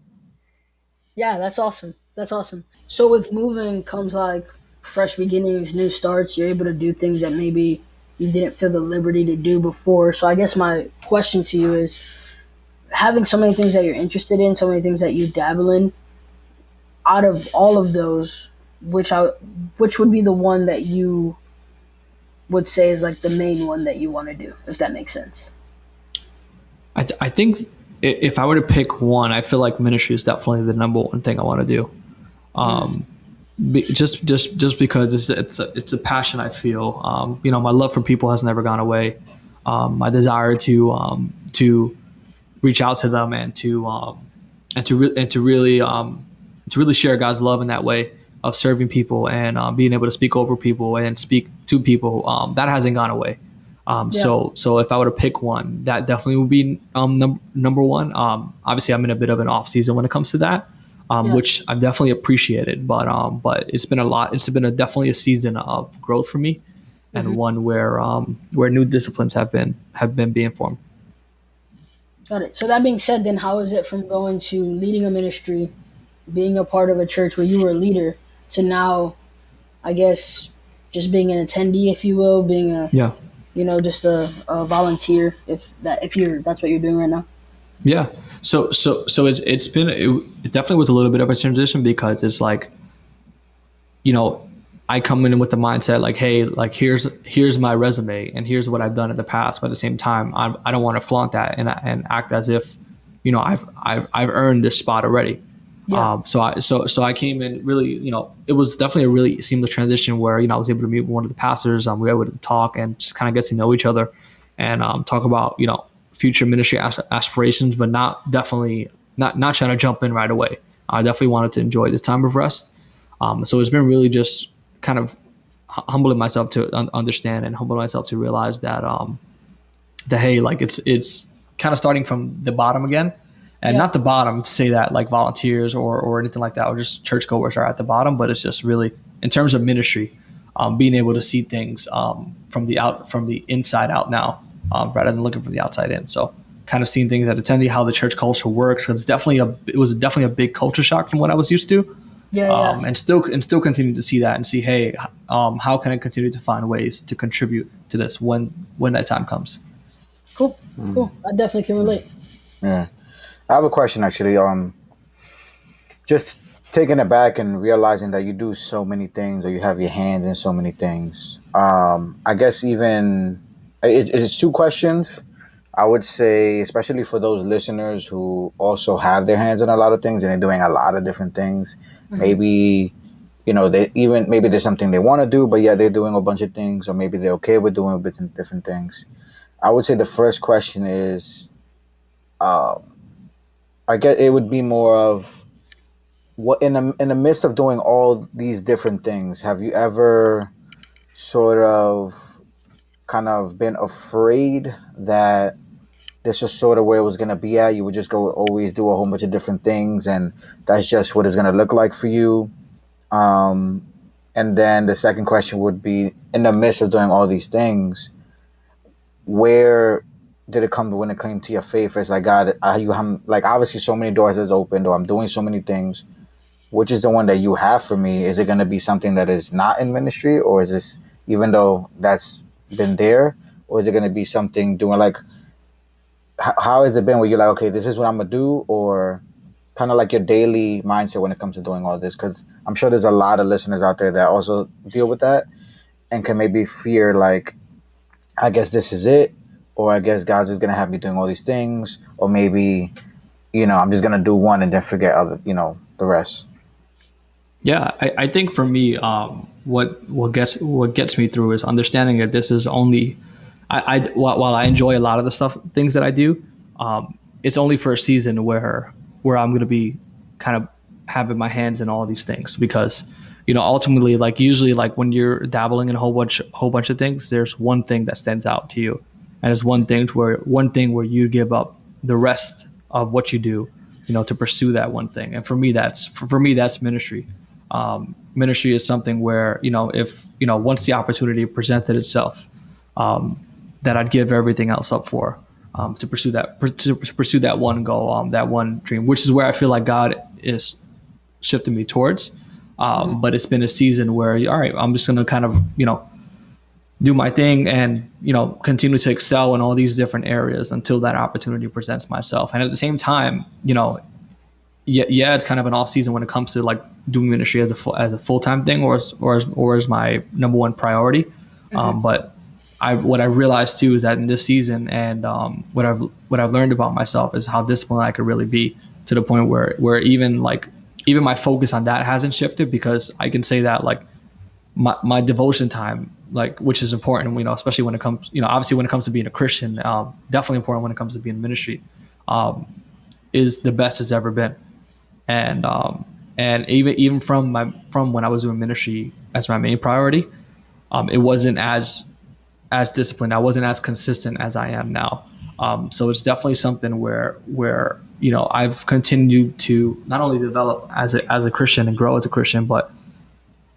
Yeah, that's awesome. That's awesome. So with moving comes like fresh beginnings, new starts. You're able to do things that maybe you didn't feel the liberty to do before. So I guess my question to you is, having so many things that you're interested in, so many things that you dabble in. Out of all of those, which I which would be the one that you would say is like the main one that you want to do, if that makes sense. I, th- I think if I were to pick one, I feel like ministry is definitely the number one thing I want to do. Um, be, just just just because it's it's a, it's a passion I feel. Um, you know, my love for people has never gone away. Um, my desire to um, to reach out to them and to um, and to re- and to really um, to really share God's love in that way of serving people and um, being able to speak over people and speak to people um, that hasn't gone away um, yeah. so so if i were to pick one that definitely would be um, num- number one um, obviously i'm in a bit of an off season when it comes to that um, yeah. which i've definitely appreciated but um, but it's been a lot it's been a definitely a season of growth for me and mm-hmm. one where um, where new disciplines have been have been being formed got it so that being said then how is it from going to leading a ministry being a part of a church where you were a leader to now, I guess, just being an attendee, if you will, being a yeah, you know, just a, a volunteer. If that if you're that's what you're doing right now. Yeah. So so so it's it's been it, it definitely was a little bit of a transition because it's like, you know, I come in with the mindset like, hey, like here's here's my resume and here's what I've done in the past. But at the same time, I, I don't want to flaunt that and and act as if, you know, I've I've I've earned this spot already. Yeah. Um, so I so so I came in really, you know, it was definitely a really seamless transition where you know I was able to meet one of the pastors. Um, we were able to talk and just kind of get to know each other, and um, talk about you know future ministry aspirations, but not definitely not not trying to jump in right away. I definitely wanted to enjoy this time of rest. Um, so it's been really just kind of humbling myself to un- understand and humbling myself to realize that um that hey like it's it's kind of starting from the bottom again and yeah. not the bottom to say that like volunteers or, or anything like that or just churchgoers are at the bottom but it's just really in terms of ministry um, being able to see things um, from the out from the inside out now um, rather than looking from the outside in. So kind of seeing things at attending how the church culture works it's definitely a it was definitely a big culture shock from what I was used to. Yeah, yeah. Um, and still and still continue to see that and see hey um, how can I continue to find ways to contribute to this when when that time comes? Cool cool. I definitely can relate. Yeah. I have a question actually. Um, just taking it back and realizing that you do so many things, or you have your hands in so many things. Um, I guess even it, it's two questions. I would say, especially for those listeners who also have their hands in a lot of things and they're doing a lot of different things. Mm-hmm. Maybe, you know, they even maybe there's something they want to do, but yeah, they're doing a bunch of things, or maybe they're okay with doing a different different things. I would say the first question is, um, I guess it would be more of what in the in the midst of doing all these different things, have you ever sort of kind of been afraid that this is sort of where it was gonna be at? You would just go always do a whole bunch of different things, and that's just what it's gonna look like for you. Um, and then the second question would be, in the midst of doing all these things, where did it come to when it came to your faith? It's like God, are you have like obviously so many doors has opened, or I'm doing so many things. Which is the one that you have for me? Is it going to be something that is not in ministry, or is this even though that's been there, or is it going to be something doing like h- how has it been? Where you're like, okay, this is what I'm gonna do, or kind of like your daily mindset when it comes to doing all this? Because I'm sure there's a lot of listeners out there that also deal with that and can maybe fear like, I guess this is it, or I guess God's just gonna have me doing all these things, or maybe, you know, I'm just gonna do one and then forget other, you know, the rest. Yeah, I, I think for me, um, what what gets what gets me through is understanding that this is only, I, I while, while I enjoy a lot of the stuff things that I do, um, it's only for a season where where I'm gonna be kind of having my hands in all these things because you know ultimately like usually like when you're dabbling in a whole bunch whole bunch of things there's one thing that stands out to you. And it's one thing to where one thing where you give up the rest of what you do you know to pursue that one thing. And for me that's for, for me that's ministry. Um, ministry is something where you know if you know once the opportunity presented itself um, that i'd give everything else up for um, to pursue that to pursue that one goal um, that one dream which is where i feel like god is shifting me towards. Um, but it's been a season where all right i'm just gonna kind of you know do my thing and you know continue to excel in all these different areas until that opportunity presents myself. And at the same time you know yeah, yeah it's kind of an off season when it comes to like doing ministry as a full, as a full-time thing or as, or as, or as my number one priority. Um, but I what I realized too is that in this season and um, what I've what I've learned about myself is how disciplined I could really be to the point where where even like even my focus on that hasn't shifted because I can say that like my, my devotion time like which is important you know especially when it comes you know obviously when it comes to being a christian um, definitely important when it comes to being in ministry um, is the best it's ever been and um, and even even from my from when i was doing ministry as my main priority um, it wasn't as as disciplined i wasn't as consistent as i am now um, so it's definitely something where where you know i've continued to not only develop as a, as a christian and grow as a christian but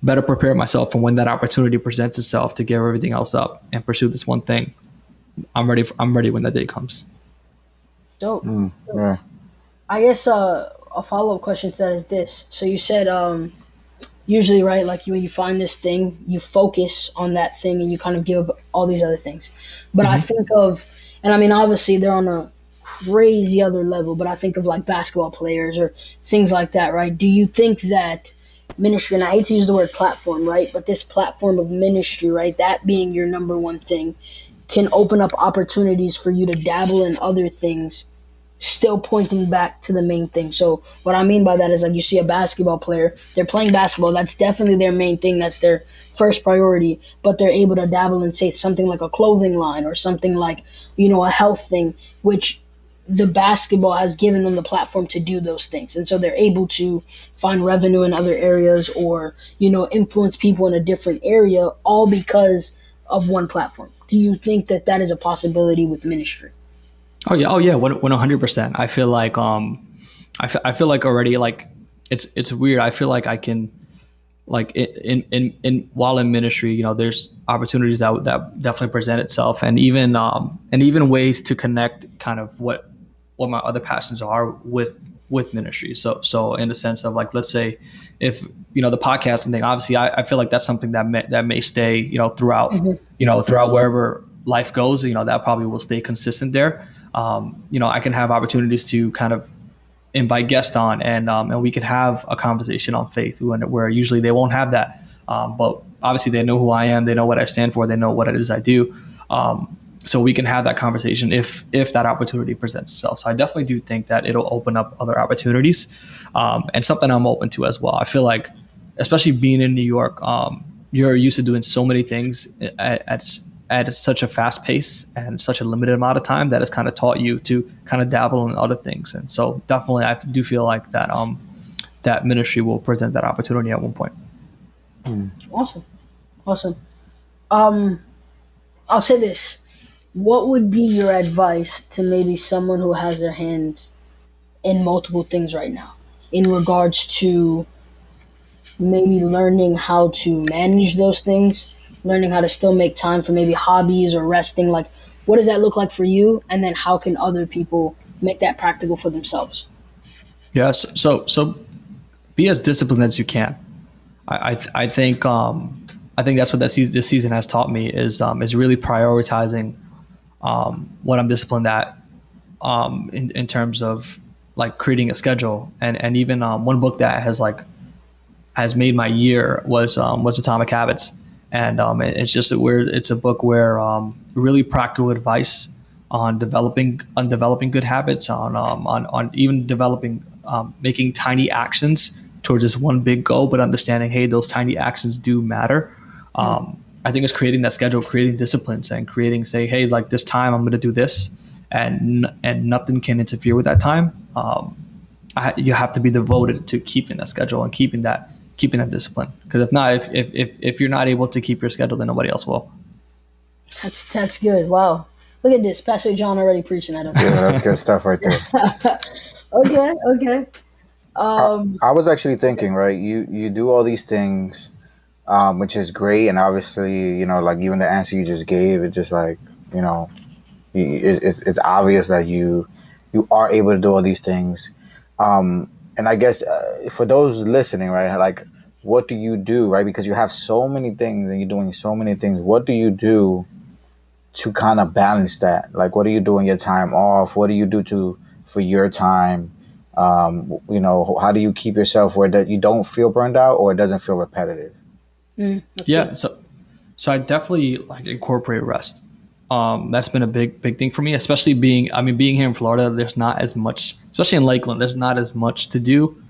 better prepare myself for when that opportunity presents itself to give everything else up and pursue this one thing. I'm ready. For, I'm ready when that day comes. Dope. Mm, yeah. I guess uh, a follow up question to that is this. So you said um, usually, right? Like when you find this thing, you focus on that thing and you kind of give up all these other things. But I think of, and I mean, obviously they're on a crazy other level. But I think of like basketball players or things like that, right? Do you think that ministry, and I hate to use the word platform, right? But this platform of ministry, right? That being your number one thing, can open up opportunities for you to dabble in other things still pointing back to the main thing. So what I mean by that is like you see a basketball player, they're playing basketball, that's definitely their main thing, that's their first priority, but they're able to dabble in say something like a clothing line or something like, you know, a health thing, which the basketball has given them the platform to do those things. And so they're able to find revenue in other areas or, you know, influence people in a different area all because of one platform. Do you think that that is a possibility with ministry? Oh yeah, oh yeah, one hundred percent. I feel like um, I feel, I feel like already like it's it's weird. I feel like I can like in in in while in ministry, you know, there's opportunities that that definitely present itself, and even um and even ways to connect kind of what what my other passions are with with ministry. So so in the sense of like let's say if you know the podcasting thing, obviously I, I feel like that's something that may that may stay, you know, throughout mm-hmm. you know, throughout wherever life goes, you know, that probably will stay consistent there. Um, you know, I can have opportunities to kind of invite guests on and um, and we could have a conversation on faith when, where usually they won't have that. Um, but obviously they know who I am, they know what I stand for, they know what it is I do. Um, so we can have that conversation if if that opportunity presents itself. So I definitely do think that it'll open up other opportunities, um, and something I'm open to as well. I feel like, especially being in New York, um, you're used to doing so many things at, at at such a fast pace and such a limited amount of time that has kind of taught you to kind of dabble in other things. And so definitely, I do feel like that um, that ministry will present that opportunity at one point. Awesome, awesome. Um, I'll say this what would be your advice to maybe someone who has their hands in multiple things right now in regards to maybe learning how to manage those things learning how to still make time for maybe hobbies or resting like what does that look like for you? And then how can other people make that practical for themselves? Yes so so be as disciplined as you can. I i, I think um i think that's what that season, this season has taught me is um is really prioritizing um, what I'm disciplined at um, in in terms of like creating a schedule, and and even um, one book that has like has made my year was um, was Atomic Habits, and um, it, it's just where it's a book where um, really practical advice on developing on developing good habits, on um, on on even developing um, making tiny actions towards this one big goal, but understanding hey those tiny actions do matter. Um, I think it's creating that schedule, creating disciplines, and creating say hey like this time I'm going to do this, and and nothing can interfere with that time. Um, I, you have to be devoted to keeping that schedule and keeping that keeping that discipline. Because if not, if, if if if you're not able to keep your schedule, then nobody else will. That's that's good. Wow. Look at this, Pastor John already preaching at us. Yeah, that's good *laughs* stuff right there. *laughs* okay, okay. Um, I, I was actually thinking, right? You you do all these things, um, which is great, and obviously, you know, like even the answer you just gave, it's just like, you know, it, it's it's obvious that you you are able to do all these things. Um, and I guess uh, for those listening, right, like, what do you do, right? Because you have so many things and you're doing so many things. What do you do to kind of balance that? Like, what do you do in your time off? What do you do to for your time? Um, you know, how do you keep yourself where that you don't feel burned out or it doesn't feel repetitive? mm, Yeah, good. so so I definitely like incorporate rest. Um, that's been a big big thing for me, especially being I mean being here in Florida. There's not as much, especially in Lakeland. There's not as much to do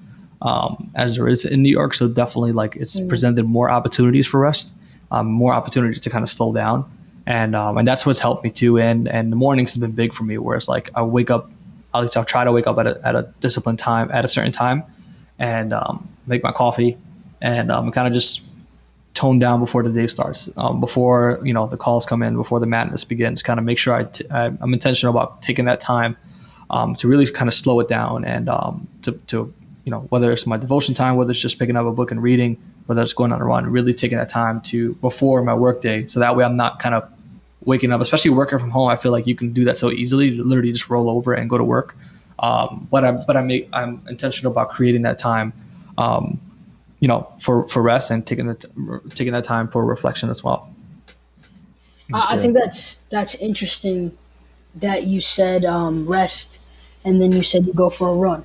um, as there is in New York. So definitely like it's presented more opportunities for rest, um, more opportunities to kind of slow down, and um, and that's what's helped me too. And and the mornings has been big for me, where it's like I wake up, at least I'll try to wake up at a, at a disciplined time at a certain time, and um, make my coffee, and um, kind of just tone down before the day starts, um, before you know the calls come in, before the madness begins. Kind of make sure I t- I'm intentional about taking that time um, to really kind of slow it down and um, to, to you know whether it's my devotion time, whether it's just picking up a book and reading, whether it's going on a run, really taking that time to before my work day, so that way I'm not kind of waking up, especially working from home. I feel like you can do that so easily. You literally just roll over and go to work. Um, but I'm but I make I'm intentional about creating that time. Um, you know, for, for rest and taking the t- taking that time for reflection as well. I, I think that's that's interesting that you said um, rest, and then you said you go for a run.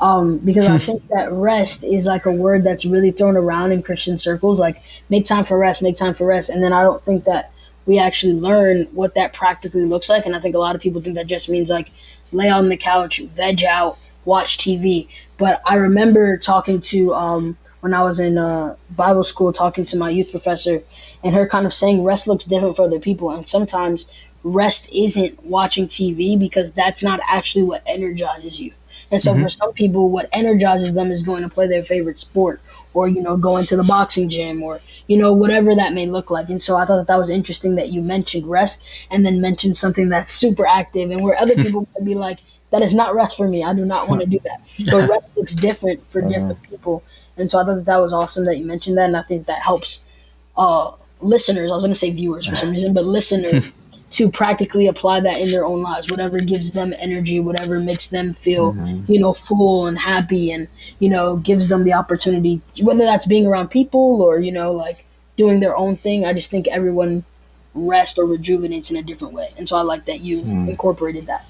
Um, because I *laughs* think that rest is like a word that's really thrown around in Christian circles, like make time for rest, make time for rest, and then I don't think that we actually learn what that practically looks like. And I think a lot of people think that just means like lay on the couch, veg out, watch TV. But I remember talking to um, when I was in uh, Bible school, talking to my youth professor, and her kind of saying rest looks different for other people, and sometimes rest isn't watching TV because that's not actually what energizes you. And so for some people, what energizes them is going to play their favorite sport or, you know, going to the boxing gym or, you know, whatever that may look like. And so I thought that that was interesting that you mentioned rest and then mentioned something that's super active and where other *laughs* people might be like, that is not rest for me. I do not want to do that. But *laughs* rest looks different for uh-huh. different people. And so I thought that that was awesome that you mentioned that. And I think that helps uh, listeners, I was going to say viewers for some reason, but listeners *laughs* to practically apply that in their own lives whatever gives them energy whatever makes them feel mm-hmm. you know full and happy and you know gives them the opportunity whether that's being around people or you know like doing their own thing i just think everyone rest or rejuvenates in a different way and so i like that you mm. incorporated that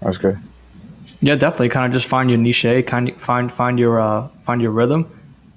That's good. Yeah, definitely. Kind of just find your niche, kind of find find your uh, find your rhythm,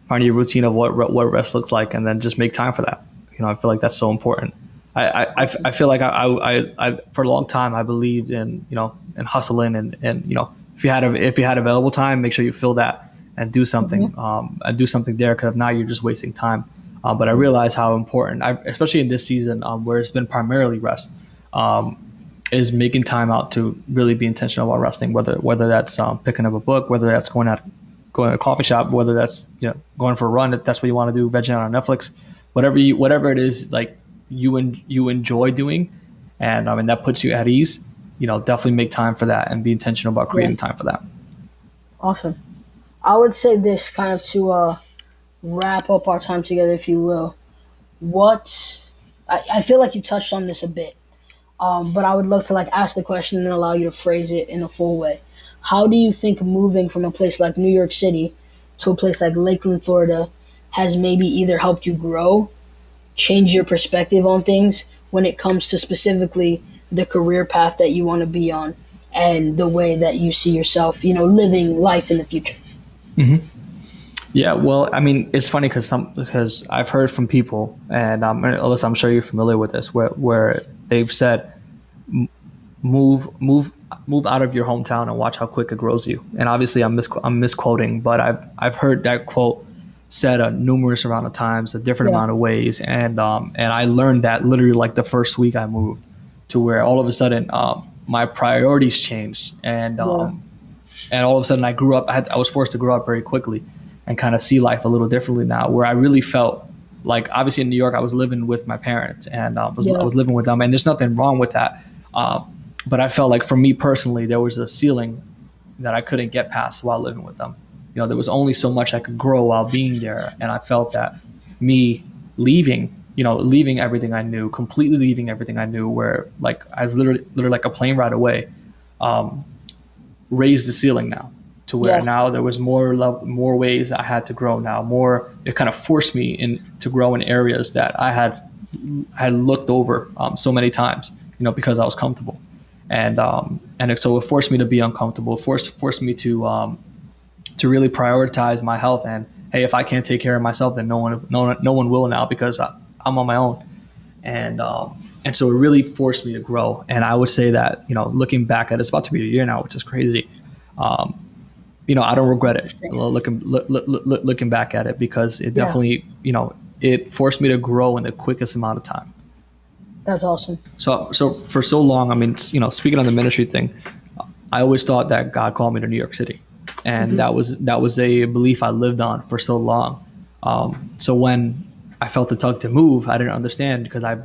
find your routine of what what rest looks like, and then just make time for that. You know, I feel like that's so important. I, I, I feel like I, I I for a long time I believed in you know in hustling and and you know if you had a, if you had available time, make sure you fill that and do something um, and do something there because if not, you're just wasting time. Uh, but I realize how important, I, especially in this season um, where it's been primarily rest, um, is making time out to really be intentional about resting. Whether whether that's um, picking up a book, whether that's going out, going to a coffee shop, whether that's you know going for a run, if that's what you want to do, vegging out on Netflix, whatever you whatever it is, like you and you enjoy doing, and I mean that puts you at ease. You know, definitely make time for that and be intentional about creating time for that. awesome i would say this kind of to uh wrap up our time together if you will what i, I feel like you touched on this a bit um, but i would love to like ask the question and allow you to phrase it in a full way how do you think moving from a place like new york city to a place like lakeland florida has maybe either helped you grow change your perspective on things when it comes to specifically the career path that you want to be on and the way that you see yourself, you know, living life in the future. Mm-hmm. Yeah, well, I mean, it's funny because some because I've heard from people, and um, Alyssa, I'm sure you're familiar with this, where where they've said, move move move out of your hometown and watch how quick it grows you. And obviously, I'm mis- I'm misquoting, but I've I've heard that quote said a numerous amount of times, a different yeah. amount of ways, and um and I learned that literally like the first week I moved, to where all of a sudden um my priorities changed, and um yeah. and all of a sudden I grew up. I had I was forced to grow up very quickly and kind of see life a little differently now, where I really felt like obviously in New York, I was living with my parents and um, was, yeah. I was living with them, and there's nothing wrong with that. Um, but I felt like for me personally, there was a ceiling that I couldn't get past while living with them. You know, there was only so much I could grow while being there, and I felt that me leaving, you know, leaving everything I knew, completely leaving everything I knew, where like I was literally, literally like a plane ride away, um, raised the ceiling now to where yeah. now there was more love, more ways I had to grow now. More, it kind of forced me in to grow in areas that I had had looked over um, so many times, you know, because I was comfortable, and um, and so it forced me to be uncomfortable. It forced forced me to um, to really prioritize my health. And hey, if I can't take care of myself, then no one no one, no one will now because I, am on my own. And um, and so it really forced me to grow. And I would say that you know, looking back at it, it's about to be a year now, which is crazy. You know, I don't regret it looking look, look, look, looking back at it because it definitely, yeah. you know, it forced me to grow in the quickest amount of time. That's awesome. So, so for so long, I mean, you know, speaking on the ministry thing, I always thought that God called me to New York City, and mm-hmm. that was that was a belief I lived on for so long. Um, so when I felt the tug to move, I didn't understand because I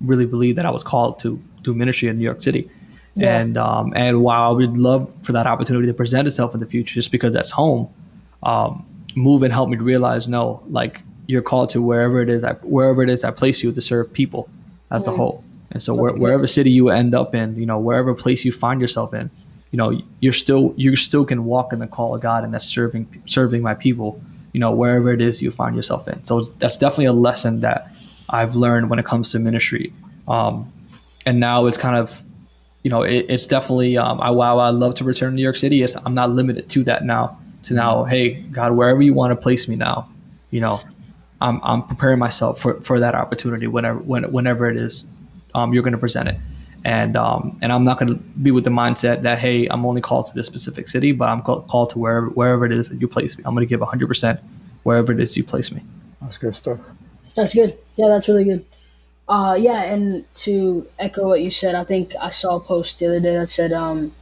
really believed that I was called to do ministry in New York City. Yeah. And um, and while I would love for that opportunity to present itself in the future, just because that's home, um, move and help me realize no, like you're called to wherever it is, I, wherever it is I place you to serve people as a whole. And so where, wherever city you end up in, you know, wherever place you find yourself in, you know, you're still you still can walk in the call of God, and that's serving serving my people. You know, wherever it is you find yourself in. So that's definitely a lesson that I've learned when it comes to ministry. Um, and now it's kind of you know, it, it's definitely um, I wow, I love to return to New York City. It's, I'm not limited to that now. To now, hey God, wherever you want to place me now, you know, I'm, I'm preparing myself for, for that opportunity whenever when, whenever it is um, you're going to present it. And um, and I'm not going to be with the mindset that hey, I'm only called to this specific city, but I'm called to wherever wherever it is that you place me. I'm going to give 100 percent wherever it is you place me. That's good stuff. That's good. Yeah, that's really good. Uh, yeah, and to echo what you said, I think I saw a post the other day that said, um,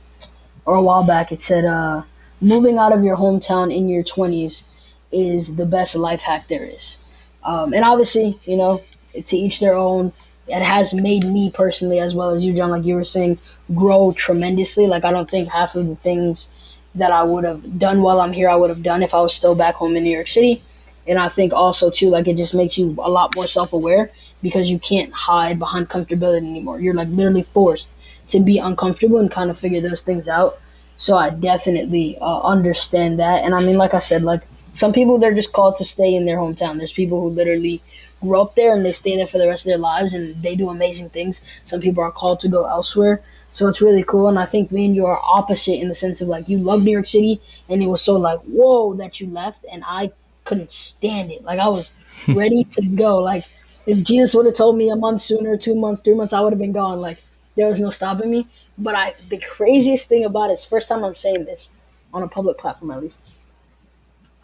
or a while back, it said, uh, moving out of your hometown in your 20s is the best life hack there is. Um, and obviously, you know, to each their own. It has made me personally, as well as you, John, like you were saying, grow tremendously. Like, I don't think half of the things that I would have done while I'm here, I would have done if I was still back home in New York City. And I think also, too, like, it just makes you a lot more self aware because you can't hide behind comfortability anymore. You're like literally forced to be uncomfortable and kind of figure those things out. So I definitely uh, understand that. And I mean, like I said, like some people they're just called to stay in their hometown. There's people who literally grow up there and they stay there for the rest of their lives and they do amazing things. Some people are called to go elsewhere. So it's really cool. And I think me and you are opposite in the sense of like you love New York City and it was so like, whoa, that you left. And I couldn't stand it. Like I was *laughs* ready to go. Like if Jesus would have told me a month sooner, two months, three months, I would have been gone. Like there was no stopping me. But I, the craziest thing about it is first time I'm saying this on a public platform at least.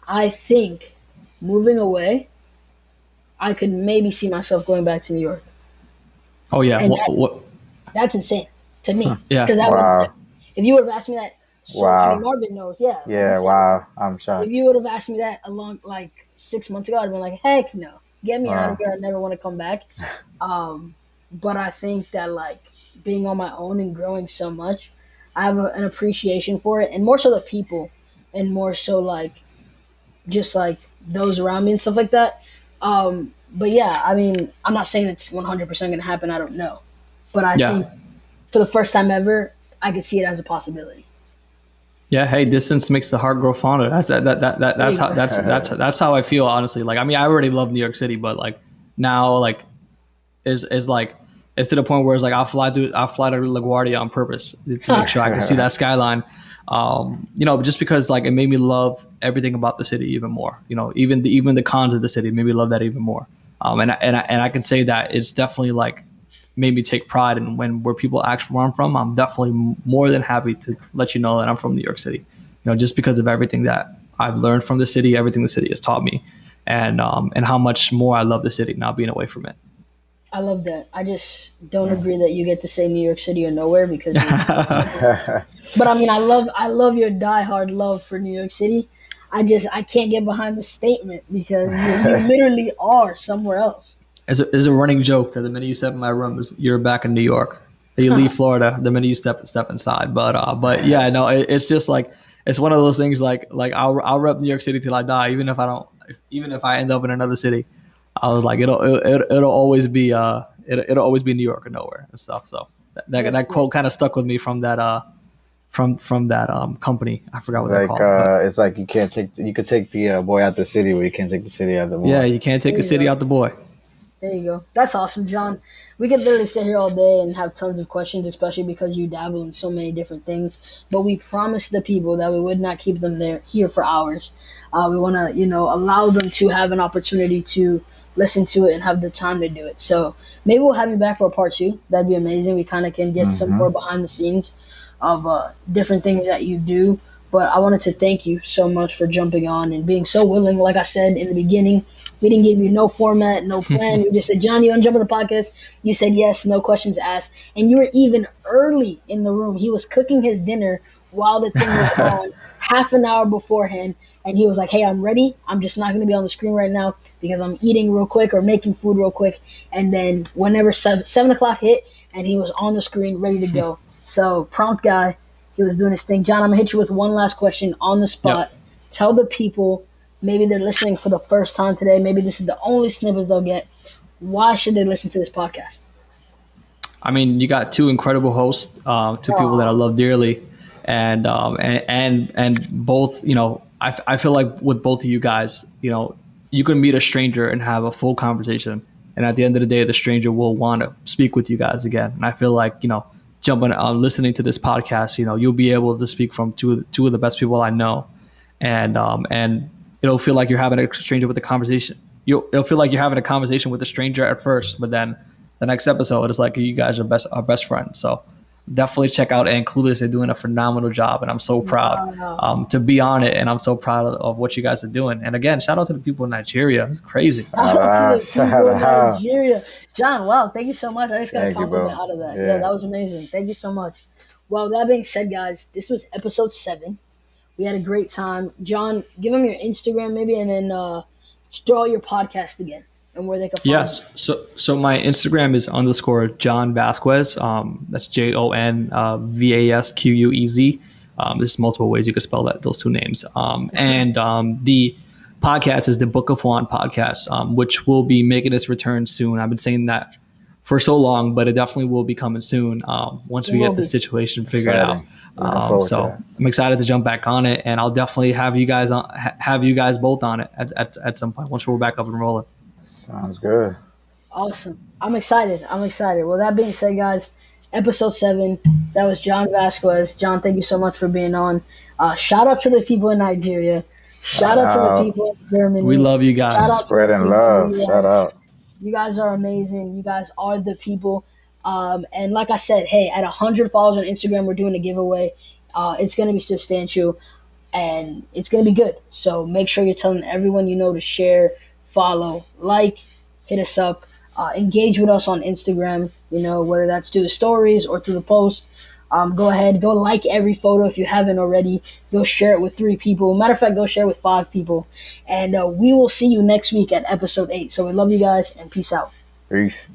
I think moving away, I could maybe see myself going back to New York. Oh yeah, what, that, what? that's insane to me. yeah, because wow. if you would have asked me that, so, wow. I mean, Marvin knows. Yeah. Yeah. Wow. I'm shocked. If you would have asked me that a long, like six months ago, I'd have been like, heck no. Get me wow. out of here. I never want to come back. *laughs* Um, but I think that like being on my own and growing so much, I have a, an appreciation for it, and more so the people, and more so like just like those around me and stuff like that. Um, but yeah, I mean, I'm not saying it's 100 percent going to happen. I don't know, but I yeah. think for the first time ever, I could see it as a possibility. Yeah, hey, distance makes the heart grow fonder. That's that, that, that, that that's how that's that's that's how I feel honestly. Like I mean, I already love New York City, but like now like is is like it's to the point where it's like I'll fly to I'll fly to LaGuardia on purpose to make sure I can *laughs* see that skyline. Um, you know, just because like it made me love everything about the city even more. You know, even the even the cons of the city made me love that even more. Um, and I, and I, and I can say that it's definitely like made me take pride in when where people ask where I'm from. I'm definitely more than happy to let you know that I'm from New York City. You know, just because of everything that I've learned from the city, everything the city has taught me, and um, and how much more I love the city now being away from it. I love that. I just don't agree that you get to say New York City or nowhere because. *laughs* *laughs* but I mean, I love I love your diehard love for New York City. I just I can't get behind the statement because you, you *laughs* literally are somewhere else. There's a, there's a running joke that the minute you step in my room, you're back in New York. That You leave Florida the minute you step step inside. But uh, but yeah, no, it, it's just like it's one of those things. Like like I'll I'll rep New York City till I die, even if I don't, if, even if I end up in another city. I was like, it'll it'll, it'll always be uh it, it'll always be New York or nowhere and stuff. So that that, that quote kind of stuck with me from that uh from from that um company. I forgot what It's they're like called. uh, it's like you can't take you could take the uh, boy out the city, but you can't take the city out the boy. yeah, you can't take the city out the boy. There you go. That's awesome, John. We could literally sit here all day and have tons of questions, especially because you dabble in so many different things. But we promised the people that we would not keep them there here for hours. Uh, we want to, you know, allow them to have an opportunity to listen to it and have the time to do it. So maybe we'll have you back for a part two. That'd be amazing. We kind of can get some Mhm. more behind the scenes of uh, different things that you do. But I wanted to thank you so much for jumping on and being so willing. Like I said in the beginning, we didn't give you no format, no *laughs* plan. we just said, John, you want to jump on the podcast? You said yes, no questions asked. And you were even early in the room. He was cooking his dinner while the thing was *laughs* on, half an hour beforehand. And he was like, hey, I'm ready. I'm just not going to be on the screen right now because I'm eating real quick or making food real quick. And then whenever seven, seven o'clock hit, and he was on the screen ready to go. *laughs* so prompt guy. He was doing his thing. John, I'm gonna hit you with one last question on the spot. Tell the people, maybe they're listening for the first time today. Maybe this is the only snippet they'll get. Why should they listen to this podcast? I mean, you got two incredible hosts, uh, two people that I love dearly, and um, and and and both. You know, I, f- I feel like with both of you guys, you know, you can meet a stranger and have a full conversation, and at the end of the day, the stranger will want to speak with you guys again. And I feel like you know, jumping, uh, listening to this podcast, you know, you'll be able to speak from two of the, two of the best people I know, and um, and it'll feel like you're having a stranger with a conversation. You'll it'll feel like you're having a conversation with a stranger at first, but then the next episode it's like you guys are best are best friends. So definitely check out and Clueless. They're doing a phenomenal job, and I'm so proud Wow. um, to be on it. And I'm so proud of, of what you guys are doing. And again, shout out to the people in Nigeria. It's crazy. Shout out Ah, to the people in. Nigeria. John, wow, thank you so much. I just got Thank a compliment bro. out of that. Yeah. Yeah. that was amazing. Thank you so much. Well, that being said, guys, this was episode seven. We had a great time. John, give them your Instagram maybe, and then uh, just throw your podcast again and where they can find Yes. So so my Instagram is underscore John Vasquez. Um, that's J O N uh, V A S Q U E Z. Um, there's multiple ways you could spell that those two names. Um, and um, the podcast is the Book of Juan podcast, um, which will be making its return soon. I've been saying that for so long, but it definitely will be coming soon um, once It we will get the situation figured out. Exciting. Looking Um, so. I'm excited to jump back on it, and I'll definitely have you guys on, ha- have you guys both on it at, at, at some point once we're back up and rolling. Sounds good. Awesome. I'm excited. I'm excited. Well, that being said, guys, episode seven, that was John Vasquez. John, thank you so much for being on. Uh, shout out to the people in Nigeria. Shout out to the people in Germany. We love you guys. Shout out Spreading love. in the Shout out. You guys are amazing. You guys are the people. Um, and like I said, hey, at 100 followers on Instagram, we're doing a giveaway. Uh, it's going to be substantial and it's going to be good. So make sure you're telling everyone you know to share, follow, like, hit us up, uh, engage with us on Instagram, you know, whether that's through the stories or through the post. Um, go ahead, go like every photo if you haven't already. Go share it with three people. Matter of fact, go share it with five people. And uh, we will see you next week at episode eight. So we love you guys and peace out. Peace.